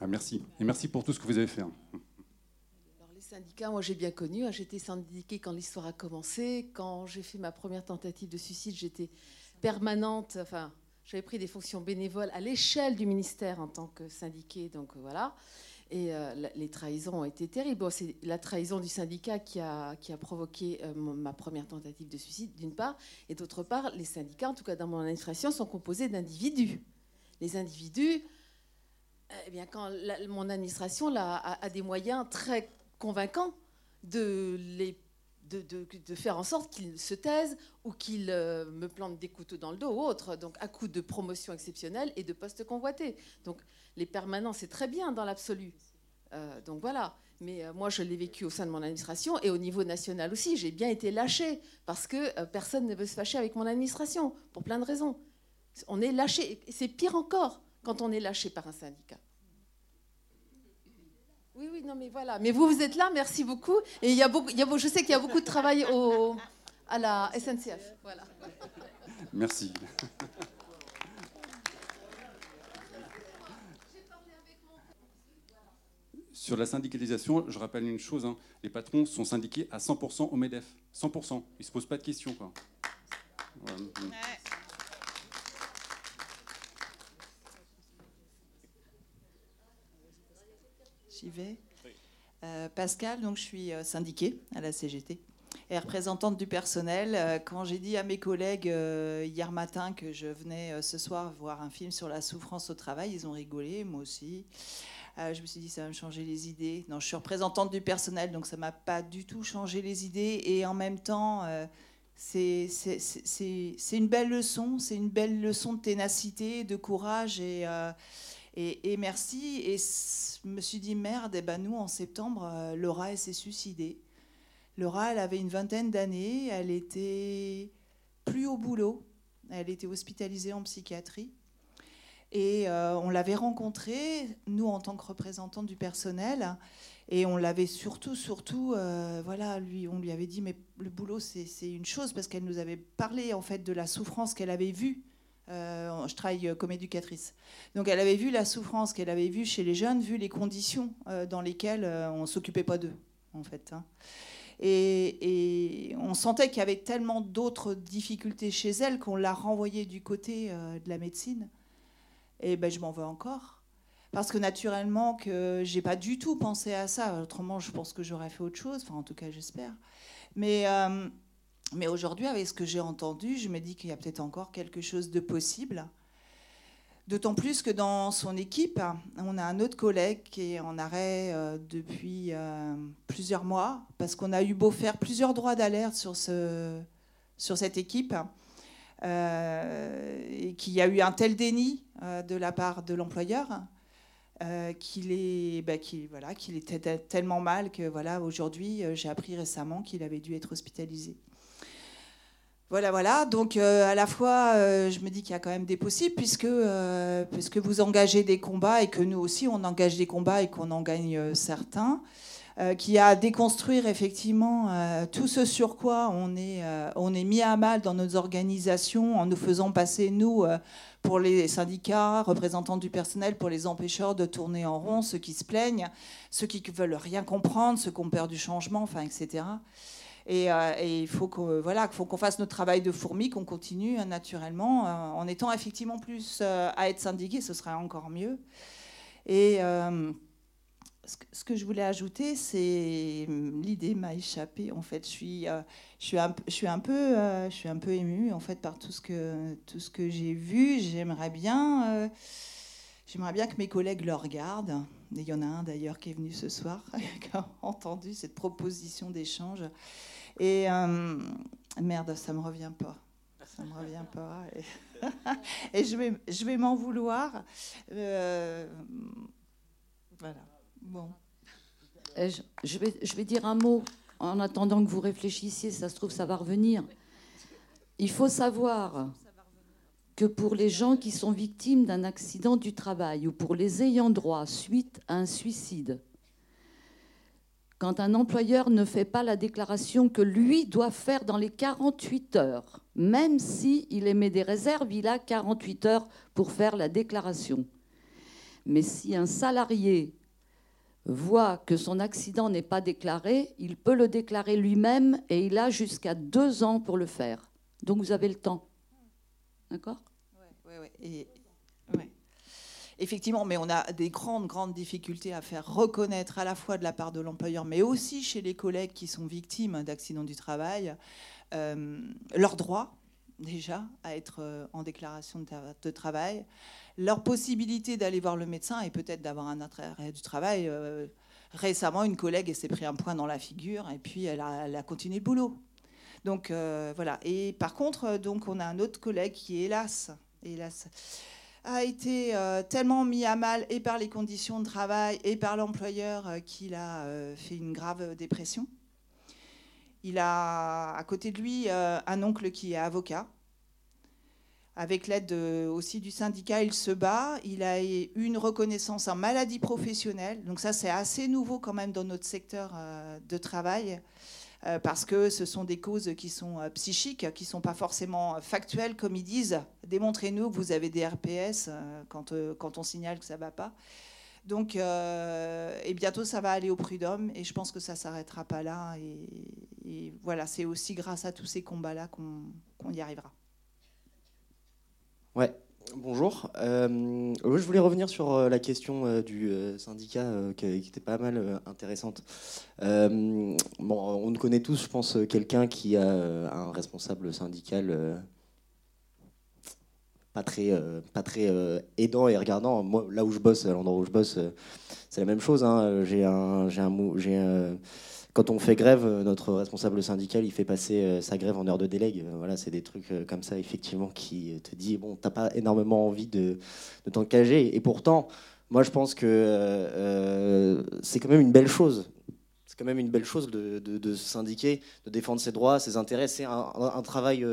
Ah, merci. Et merci pour tout ce que vous avez fait. Hein. Alors, les syndicats, moi j'ai bien connu. Hein. J'étais syndiquée quand l'histoire a commencé. Quand j'ai fait ma première tentative de suicide, j'étais permanente. Enfin, j'avais pris des fonctions bénévoles à l'échelle du ministère en tant que syndiqué, donc euh, voilà. Et euh, les trahisons ont été terribles. c'est la trahison du syndicat qui a, qui a provoqué euh, ma première tentative de suicide, d'une part. Et d'autre part, les syndicats, en tout cas dans mon administration, sont composés d'individus. Les individus, eh bien, quand mon administration a, a, des moyens très convaincants de les de, faire en sorte qu'ils se taisent ou qu'ils euh, me plantent des couteaux dans le dos ou autre, donc à coup de promotion exceptionnelle et de postes convoités. Donc les permanents, c'est très bien dans l'absolu. Euh, donc voilà. Mais euh, moi, je l'ai vécu au sein de mon administration et au niveau national aussi. J'ai bien été lâché parce que personne ne veut se fâcher avec mon administration pour plein de raisons. On est lâché. C'est pire encore quand on est lâché par un syndicat. Oui, oui, non, mais voilà. Mais vous, vous êtes là, merci beaucoup. Et il y a beaucoup, il y a, je sais qu'il y a beaucoup de travail au, à la SNCF. Voilà. Merci. Sur la syndicalisation, je rappelle une chose, hein. les patrons sont syndiqués à 100% au MEDEF. 100%. Ils ne se posent pas de questions. Quoi. J'y vais. Euh, Pascal, donc je suis euh, syndiquée à la CGT et représentante du personnel. Euh, quand j'ai dit à mes collègues hier matin que je venais ce soir voir un film sur la souffrance au travail, ils ont rigolé, moi aussi. je me suis dit ça va me changer les idées. Non, je suis représentante du personnel, donc ça m'a pas du tout changé les idées. Et en même temps, c'est une belle leçon, c'est une belle leçon de ténacité, de courage et et, merci. Et je me suis dit, merde, et eh ben nous, en septembre, euh, Laura, elle s'est suicidée. Laura, elle avait une vingtaine d'années, elle était plus au boulot, elle était hospitalisée en psychiatrie. Et euh, on l'avait rencontrée, nous, en tant que représentants du personnel, et on l'avait surtout, surtout, euh, voilà, lui, on lui avait dit, mais le boulot, c'est une chose, parce qu'elle nous avait parlé, en fait, de la souffrance qu'elle avait vue euh, je travaille comme éducatrice. Donc elle avait vu la souffrance qu'elle avait vue chez les jeunes, vu les conditions euh, dans lesquelles euh, on ne s'occupait pas d'eux, en fait. Hein. Et, on sentait qu'il y avait tellement d'autres difficultés chez elle qu'on l'a renvoyée du côté de la médecine. Et ben, je m'en veux encore. Parce que naturellement, que j'ai pas du tout pensé à ça. Autrement, je pense que j'aurais fait autre chose. Enfin, en tout cas, j'espère. Mais mais aujourd'hui, avec ce que j'ai entendu, je me dis qu'il y a peut-être encore quelque chose de possible. D'autant plus que dans son équipe, on a un autre collègue qui est en arrêt euh, depuis euh, plusieurs mois, parce qu'on a eu beau faire plusieurs droits d'alerte sur, ce, sur cette équipe, euh, et qu'il y a eu un tel déni de la part de l'employeur bah, qu'il était tellement mal que voilà, aujourd'hui, j'ai appris récemment qu'il avait dû être hospitalisé. Voilà, voilà. Donc, euh, à la fois, euh, je me dis qu'il y a quand même des possibles, puisque, euh, puisque vous engagez des combats et que nous aussi, on engage des combats et qu'on en gagne certains. qui a à déconstruire effectivement tout ce sur quoi on est, on est mis à mal dans nos organisations en nous faisant passer, nous, pour les syndicats, représentants du personnel, pour les empêcheurs de tourner en rond, ceux qui se plaignent, ceux qui veulent rien comprendre, ceux qui ont peur du changement, enfin, etc. Euh, et, il faut qu'on voilà, faut fasse notre travail de fourmi, qu'on continue hein, naturellement, euh, en étant effectivement plus euh, à être syndiqué, ce serait encore mieux. Et ce que je voulais ajouter, c'est l'idée m'a échappé. En fait, je suis, je suis un peu, je suis un peu émue en fait par tout ce que tout ce que j'ai vu. J'aimerais bien. J'aimerais bien que mes collègues le regardent. Il y en a un d'ailleurs qui est venu ce soir, [laughs] qui a entendu cette proposition d'échange. Et euh, merde, ça me revient pas. Ça me revient pas. Et, [laughs] je vais, m'en vouloir. Euh, voilà. Bon. Je, je, vais, je vais dire un mot en attendant que vous réfléchissiez. Ça se trouve, ça va revenir. Il faut savoir que pour les gens qui sont victimes d'un accident du travail ou pour les ayants droit suite à un suicide, quand un employeur ne fait pas la déclaration que lui doit faire dans les 48 heures, même s'il il émet des réserves, il a 48 heures pour faire la déclaration. Mais si un salarié voit que son accident n'est pas déclaré, il peut le déclarer lui-même et il a jusqu'à deux ans pour le faire. Donc vous avez le temps. D'accord? Oui, oui, oui. Effectivement, mais on a des grandes, grandes difficultés à faire reconnaître à la fois de la part de l'employeur, mais aussi chez les collègues qui sont victimes d'accidents du travail, euh, leur droit déjà à être euh, en déclaration de, travail, leur possibilité d'aller voir le médecin et peut-être d'avoir un arrêt du travail. Euh, récemment, une collègue s'est pris un point dans la figure et puis elle a, continué le boulot. Donc voilà. Et par contre, donc on a un autre collègue qui, hélas, hélas, a été euh, tellement mis à mal et par les conditions de travail et par l'employeur euh, qu'il a euh, fait une grave dépression. Il a à côté de lui un oncle qui est avocat. Avec l'aide aussi du syndicat, il se bat. Il a eu une reconnaissance en maladie professionnelle. Donc ça, c'est assez nouveau quand même dans notre secteur de travail. Euh, parce que ce sont des causes qui sont euh, psychiques, qui ne sont pas forcément factuelles, comme ils disent. Démontrez-nous que vous avez des RPS euh, quand, quand on signale que ça ne va pas. Donc, et bientôt, ça va aller au prud'homme, et je pense que ça ne s'arrêtera pas là. Et, voilà, c'est aussi grâce à tous ces combats-là qu'on y arrivera. Ouais, Bonjour. Euh, je voulais revenir sur euh, la question euh, du syndicat qui, était pas mal intéressante. bon, on connaît tous, je pense, quelqu'un qui a un responsable syndical pas très, aidant et regardant. Moi, là où je bosse, à l'endroit où je bosse, c'est la même chose. Hein. J'ai un, j'ai quand on fait grève, euh, notre responsable syndical, il fait passer euh, sa grève en heure de délègue. Euh, voilà, c'est des trucs comme ça, effectivement, qui te dit bon, t'as pas énormément envie de, de t'engager. Et pourtant, moi, je pense que c'est quand même une belle chose. C'est quand même une belle chose de, de, se syndiquer, de défendre ses droits, ses intérêts. C'est un, travail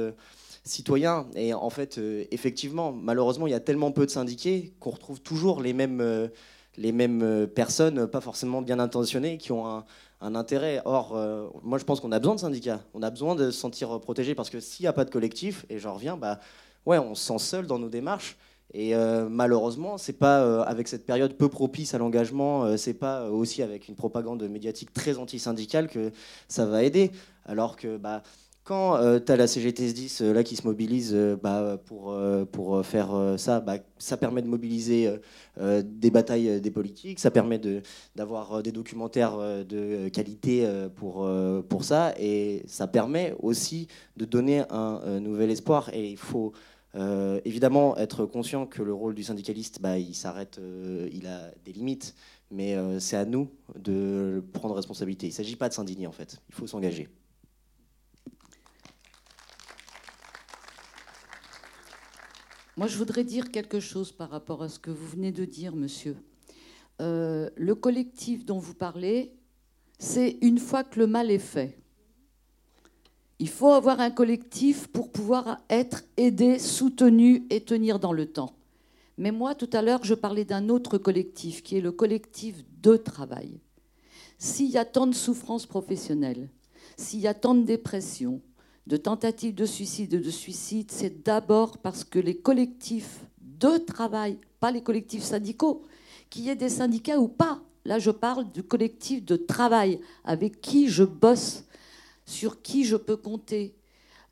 citoyen. Et en fait, effectivement, malheureusement, il y a tellement peu de syndiqués qu'on retrouve toujours les mêmes, les mêmes personnes, pas forcément bien intentionnées, qui ont un, un intérêt. Or, euh, moi, je pense qu'on a besoin de syndicats. On a besoin de se sentir protégé parce que s'il n'y a pas de collectif, et j'en reviens, bah, ouais, on se sent seul dans nos démarches. Et euh, malheureusement, c'est pas euh, avec cette période peu propice à l'engagement, c'est pas aussi avec une propagande médiatique très anti-syndicale que ça va aider. Alors que bah, quand euh, tu as la CGT10 euh, là qui se mobilise euh, bah, pour, pour faire ça, bah, ça permet de mobiliser des batailles des politiques, ça permet d'avoir des documentaires de qualité pour, pour ça, et ça permet aussi de donner un nouvel espoir. Et il faut évidemment être conscient que le rôle du syndicaliste, bah, il s'arrête, il a des limites, mais c'est à nous de prendre responsabilité. Il ne s'agit pas de s'indigner en fait, il faut s'engager. Moi, je voudrais dire quelque chose par rapport à ce que vous venez de dire, monsieur. Euh, le collectif dont vous parlez, c'est une fois que le mal est fait. Il faut avoir un collectif pour pouvoir être aidé, soutenu et tenir dans le temps. Mais moi, tout à l'heure, je parlais d'un autre collectif, qui est le collectif de travail. S'il y a tant de souffrances professionnelles, s'il y a tant de dépression, de tentatives de suicide, de suicide, c'est d'abord parce que les collectifs de travail, pas les collectifs syndicaux, qu'il y ait des syndicats ou pas, là je parle du collectif de travail, avec qui je bosse, sur qui je peux compter.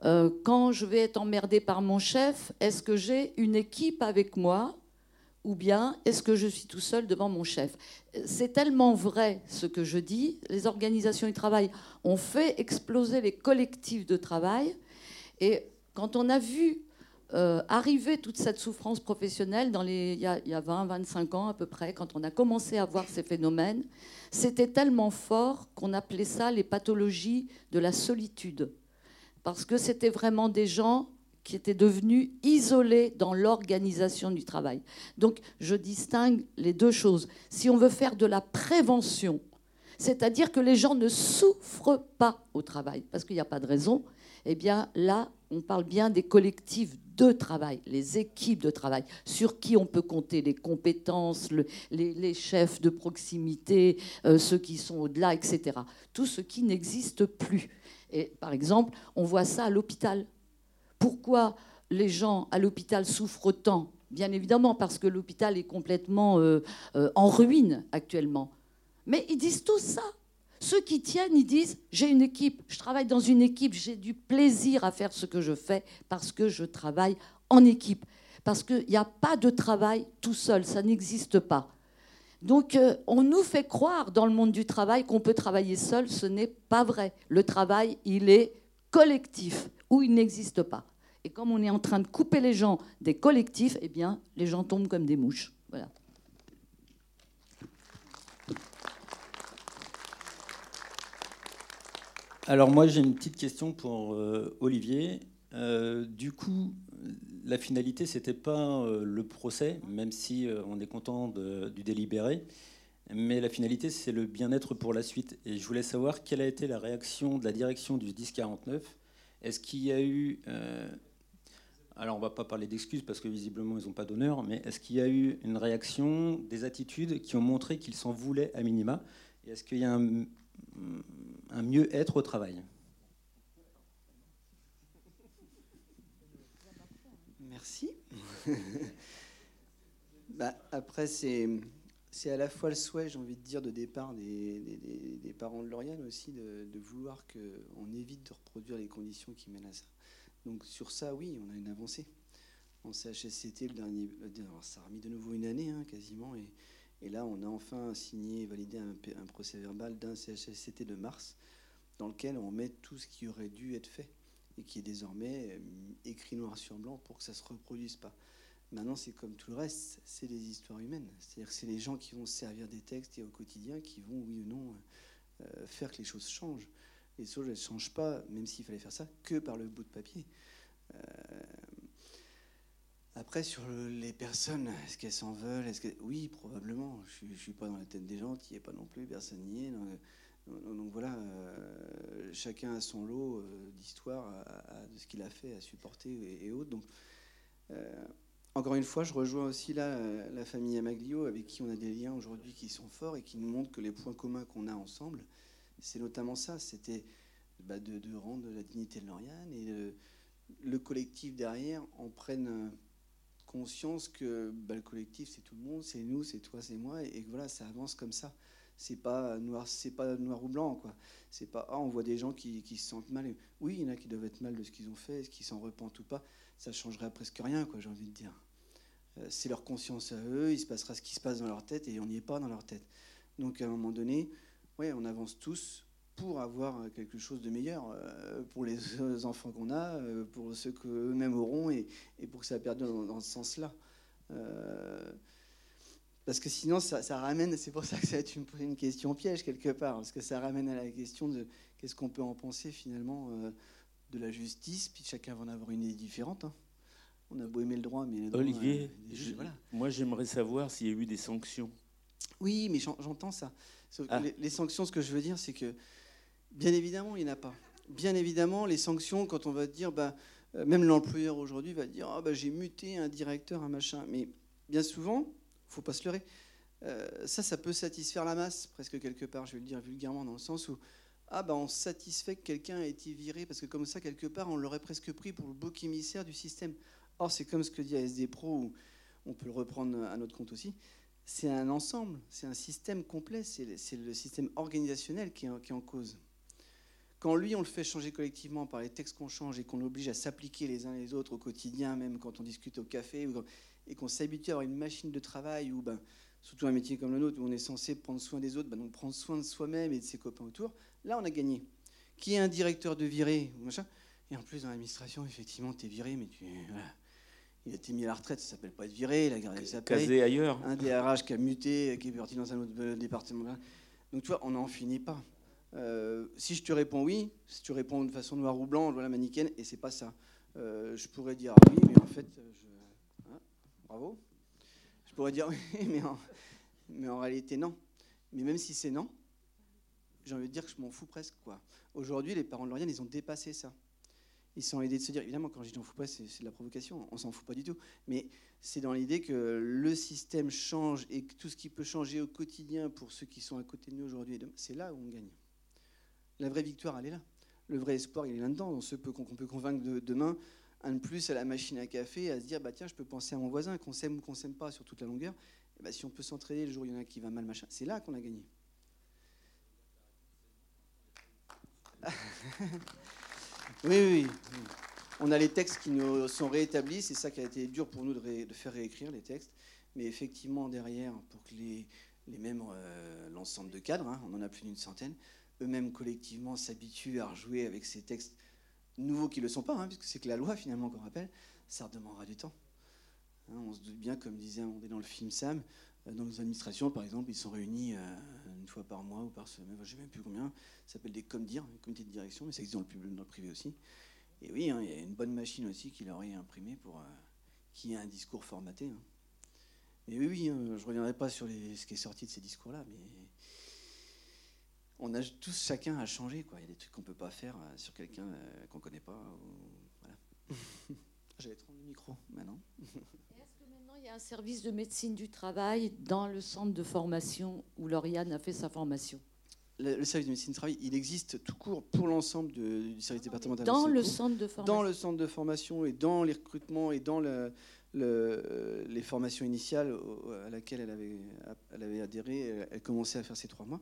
Euh, quand je vais être emmerdé par mon chef, est-ce que j'ai une équipe avec moi ou bien est-ce que je suis tout seul devant mon chef? C'est tellement vrai ce que je dis. Les organisations du travail ont fait exploser les collectifs de travail. Et quand on a vu euh, arriver toute cette souffrance professionnelle il y a, a 20, 25 ans à peu près, quand on a commencé à voir ces phénomènes, c'était tellement fort qu'on appelait ça les pathologies de la solitude. Parce que c'était vraiment des gens qui étaient devenus isolés dans l'organisation du travail. Donc je distingue les deux choses. Si on veut faire de la prévention, c'est-à-dire que les gens ne souffrent pas au travail, parce qu'il n'y a pas de raison, eh bien là, on parle bien des collectifs de travail, les équipes de travail, sur qui on peut compter les compétences, les, chefs de proximité, euh, ceux qui sont au-delà, etc. Tout ce qui n'existe plus. Et par exemple, on voit ça à l'hôpital. Pourquoi les gens à l'hôpital souffrent tant Bien évidemment parce que l'hôpital est complètement euh, euh, en ruine actuellement. Mais ils disent tous ça. Ceux qui tiennent, ils disent, j'ai une équipe, je travaille dans une équipe, j'ai du plaisir à faire ce que je fais parce que je travaille en équipe. Parce qu'il n'y a pas de travail tout seul, ça n'existe pas. Donc euh, on nous fait croire dans le monde du travail qu'on peut travailler seul, ce n'est pas vrai. Le travail, il est collectif ou il n'existe pas. Et comme on est en train de couper les gens des collectifs, eh bien, les gens tombent comme des mouches. Voilà. Alors moi, j'ai une petite question pour euh, Olivier. Euh, du coup, la finalité, c'était pas euh, le procès, même si on est content du délibéré, mais la finalité, c'est le bien-être pour la suite. Et je voulais savoir quelle a été la réaction de la direction du 1049 est-ce qu'il y a eu... Alors on ne va pas parler d'excuses parce que visiblement ils n'ont pas d'honneur, mais est-ce qu'il y a eu une réaction, des attitudes qui ont montré qu'ils s'en voulaient à minima? Et est-ce qu'il y a un, mieux-être au travail? Merci. [laughs] bah, après, c'est, c'est à la fois le souhait, j'ai envie de dire, de départ des, des, parents de Lauriane aussi, de, de vouloir qu'on évite de reproduire les conditions qui mènent à ça. Donc sur ça, oui, on a une avancée. En CHSCT, le dernier, ça a remis de nouveau une année hein, quasiment, et, là, on a enfin signé et validé un, procès verbal d'un CHSCT de mars, dans lequel on met tout ce qui aurait dû être fait et qui est désormais euh, écrit noir sur blanc pour que ça se reproduise pas. Maintenant, c'est comme tout le reste, c'est des histoires humaines. C'est-à-dire que c'est les gens qui vont se servir des textes et au quotidien qui vont, oui ou non, euh, faire que les choses changent. Les choses ne changent pas, même s'il fallait faire ça, que par le bout de papier. Euh, après, sur les personnes, est-ce qu'elles s'en veulent. Oui, probablement. Je ne suis pas dans la tête des gens, qui est pas non plus, personne n'y est. Donc, voilà, euh, chacun a son lot d'histoire de ce qu'il a fait, à supporter et, autres. Donc, encore une fois, je rejoins aussi là euh, la famille Amaglio, avec qui on a des liens aujourd'hui qui sont forts et qui nous montrent que les points communs qu'on a ensemble, c'est notamment ça, c'était bah, de, rendre la dignité de Lauriane et le collectif derrière en prenne conscience que bah, le collectif c'est tout le monde, c'est nous, c'est toi, c'est moi, et, que voilà, ça avance comme ça. C'est pas noir, c'est pas noir ou blanc, quoi. C'est pas ah, on voit des gens qui, qui, se sentent mal. Oui, il y en a qui doivent être mal de ce qu'ils ont fait, est-ce qu'ils s'en repentent ou pas ça changerait presque rien, quoi, j'ai envie de dire. Euh, c'est leur conscience à eux, il se passera ce qui se passe dans leur tête et on n'y est pas dans leur tête. Donc à un moment donné, ouais, on avance tous pour avoir quelque chose de meilleur euh, pour les [laughs] enfants qu'on a, euh, pour ceux qu'eux-mêmes auront et, pour que ça perdure dans, ce sens-là. parce que sinon, ça, ramène, c'est pour ça que ça va être une, une, question piège quelque part, parce que ça ramène à la question de qu'est-ce qu'on peut en penser finalement de la justice, puis chacun va en avoir une idée différente. Hein. On a beau aimer le droit, mais... Olivier, euh, moi j'aimerais savoir s'il y a eu des sanctions. Oui, mais j'entends ça. Ah. les, sanctions, ce que je veux dire, c'est que, bien évidemment, il n'y en a pas. bien évidemment, les sanctions, quand on va dire, bah, euh, même l'employeur aujourd'hui va dire, ah, bah, j'ai muté un directeur, un machin. Mais bien souvent, faut pas se leurrer. Euh, ça, ça peut satisfaire la masse, presque quelque part, je vais le dire vulgairement, dans le sens où ah bah on satisfait que quelqu'un ait été viré, parce que comme ça, quelque part, on l'aurait presque pris pour le bouc émissaire du système. Or, c'est comme ce que dit ASD Pro, ou on peut le reprendre à notre compte aussi, c'est un ensemble, c'est un système complet, c'est le système organisationnel qui est, en cause. Quand lui, on le fait changer collectivement par les textes qu'on change et qu'on l'oblige à s'appliquer les uns les autres au quotidien, même quand on discute au café, et qu'on s'habitue à avoir une machine de travail, ou ben, surtout un métier comme le nôtre, où on est censé prendre soin des autres, ben, donc prendre soin de soi-même et de ses copains autour, là, on a gagné. Qui est un directeur de viré, machin, et en plus, dans l'administration, effectivement, tu es viré, mais tu. Il a été mis à la retraite, ça s'appelle pas être viré, il a gardé sa paye. Casé ailleurs. Un DRH qui a muté, qui est parti dans un autre euh, département. Donc tu vois, on n'en finit pas. Euh, si je te réponds oui, si tu réponds de façon noire ou blanc, voilà mannequin, et c'est pas ça. Euh, je pourrais dire oui, mais en fait, je... Hein, bravo. Je pourrais dire [laughs] oui, mais en... mais en réalité non. Mais même si c'est non, j'ai envie de dire que je m'en fous presque. quoi. Aujourd'hui, les parents de Lauriane, ils ont dépassé ça ils sont l'idée de se dire, évidemment, quand je dis on fout pas, c'est de la provocation, on s'en fout pas du tout. Mais c'est dans l'idée que le système change et que tout ce qui peut changer au quotidien pour ceux qui sont à côté de nous aujourd'hui, c'est là où on gagne. La vraie victoire, elle est là. Le vrai espoir, il est là-dedans. Dans ce qu'on peut convaincre de, demain, un de plus à la machine à café, à se dire, bah tiens, je peux penser à mon voisin, qu'on s'aime ou qu'on s'aime pas sur toute la longueur. Bah, si on peut s'entraider le jour où il y en a qui va mal, machin, c'est là qu'on a gagné. [laughs] Oui, oui, On a les textes qui nous sont réétablis. C'est ça qui a été dur pour nous de, faire réécrire les textes. Mais effectivement, derrière, pour que les, les mêmes, euh, l'ensemble de cadres, hein, on en a plus d'une centaine, eux-mêmes collectivement s'habituent à rejouer avec ces textes nouveaux qui ne le sont pas, hein, puisque c'est que la loi finalement qu'on rappelle, ça redemandera du temps. Hein, on se doute bien, comme disait on dans le film Sam, euh, dans nos administrations, par exemple, ils sont réunis euh, fois par mois ou par semaine, je ne sais même plus combien. Ça s'appelle des ComDir, un comité de direction, mais ça existe dans le, public, dans le privé aussi. Et oui, hein, il y a une bonne machine aussi qui leur est imprimée pour euh, qu'il y ait un discours formaté. Hein. Mais oui, oui, hein, je ne reviendrai pas sur ce qui est sorti de ces discours-là, mais on a tous chacun à changer. Quoi. Il y a des trucs qu'on ne peut pas faire sur quelqu'un qu'on ne connaît pas. Voilà. [laughs] J'allais prendre le micro maintenant. [laughs] il y a un service de médecine du travail dans le centre de formation où Lauriane a fait sa formation le, service de médecine du travail, il existe tout court pour l'ensemble du service départemental. Dans le centre de formation. Dans le centre de formation et dans les recrutements et dans le, les formations initiales à laquelle elle avait, elle avait adhéré, elle commençait à faire ces trois mois.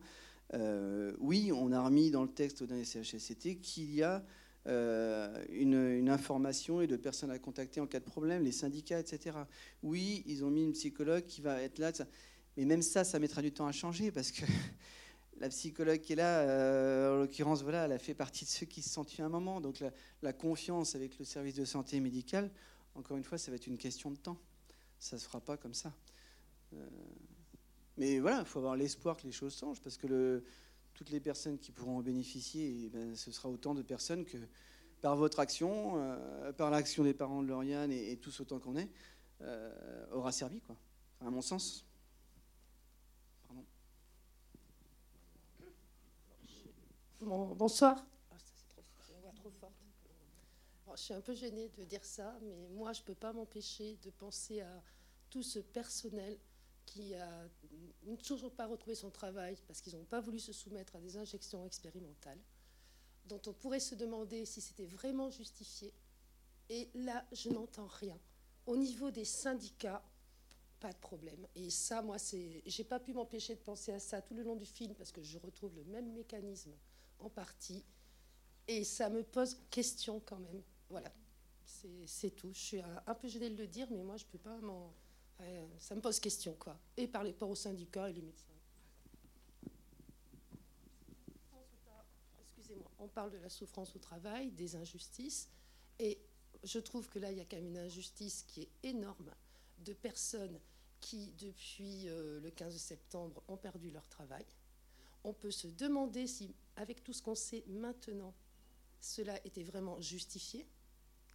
Euh, oui, on a remis dans le texte au dernier CHSCT qu'il y a euh, une, information et de personnes à contacter en cas de problème, les syndicats, etc. Oui, ils ont mis une psychologue qui va être là. Mais même ça, ça mettra du temps à changer parce que [laughs] la psychologue qui est là, euh, en l'occurrence, voilà, elle a fait partie de ceux qui se sont tués un moment. Donc la, confiance avec le service de santé médicale, encore une fois, ça va être une question de temps. Ça ne se fera pas comme ça. Euh, mais voilà, il faut avoir l'espoir que les choses changent parce que le, toutes les personnes qui pourront en bénéficier, eh ben, ce sera autant de personnes que par votre action, euh, par l'action des parents de Lauriane et, tous autant qu'on est, euh, aura servi, quoi, à mon sens. Pardon. bonsoir. je suis un peu gênée de dire ça, mais moi, je ne peux pas m'empêcher de penser à tout ce personnel qui a toujours pas retrouvé son travail parce qu'ils n'ont pas voulu se soumettre à des injections expérimentales, dont on pourrait se demander si c'était vraiment justifié. Et là, je n'entends rien. Au niveau des syndicats, pas de problème. Et ça, moi, c'est, j'ai pas pu m'empêcher de penser à ça tout le long du film parce que je retrouve le même mécanisme en partie. Et ça me pose question quand même. Voilà, c'est tout. Je suis un peu gênée de le dire, mais moi, je peux pas m'en ça me pose question, quoi. Et par rapport aux syndicats et les médecins. Excusez-moi, on parle de la souffrance au travail, des injustices, et je trouve que là, il y a quand même une injustice qui est énorme de personnes qui, depuis euh, le 15 septembre, ont perdu leur travail. On peut se demander si, avec tout ce qu'on sait maintenant, cela était vraiment justifié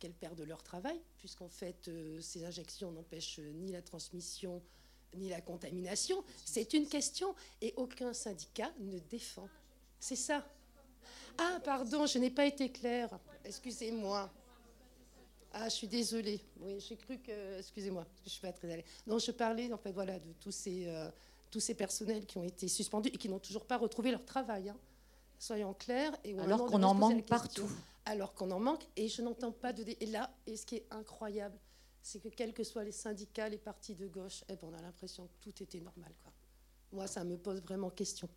qu'elles perdent leur travail, puisqu'en fait, euh, ces injections n'empêchent ni la transmission ni la contamination. C'est une question et aucun syndicat ne défend. C'est ça. Ah, pardon, je n'ai pas été claire. Excusez-moi. Ah, je suis désolée. Oui, j'ai cru que. Excusez-moi, je suis pas très allée. Non, je parlais en fait, voilà, de tous ces, euh, tous ces personnels qui ont été suspendus et qui n'ont toujours pas retrouvé leur travail. hein. Soyons clairs. Et Alors qu'on en manque partout. Alors qu'on en manque, et je n'entends pas de. dé- Et là, et ce qui est incroyable, c'est que quels que soient les syndicats, les partis de gauche, eh ben, on a l'impression que tout était normal. Quoi. Moi, ça me pose vraiment question.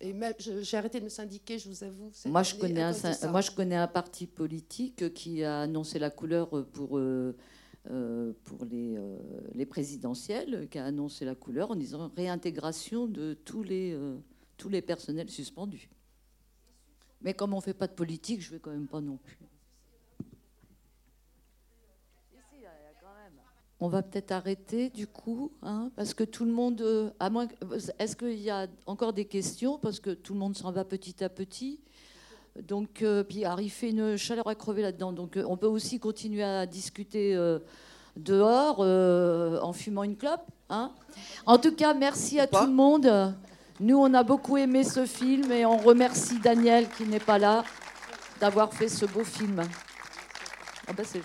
Et même, j'ai arrêté de me syndiquer, je vous avoue. Moi je, connais un, moi, je connais parti politique qui a annoncé la couleur pour, euh, euh, pour les, euh, les présidentielles, qui a annoncé la couleur en disant réintégration de tous les, euh, tous les personnels suspendus. Mais comme on ne fait pas de politique, je ne vais quand même pas non plus. On va peut-être arrêter du coup, hein, parce que tout le monde, euh, à moins, que- est-ce qu'il y a encore des questions, parce que tout le monde s'en va petit à petit. Donc, euh, puis alors, il fait une chaleur à crever là-dedans. Donc, euh, on peut aussi continuer à discuter euh, dehors euh, en fumant une clope. hein. En tout cas, merci à tout le monde. Nous, on a beaucoup aimé ce film et on remercie Daniel qui n'est pas là d'avoir fait ce beau film. Ah gentil.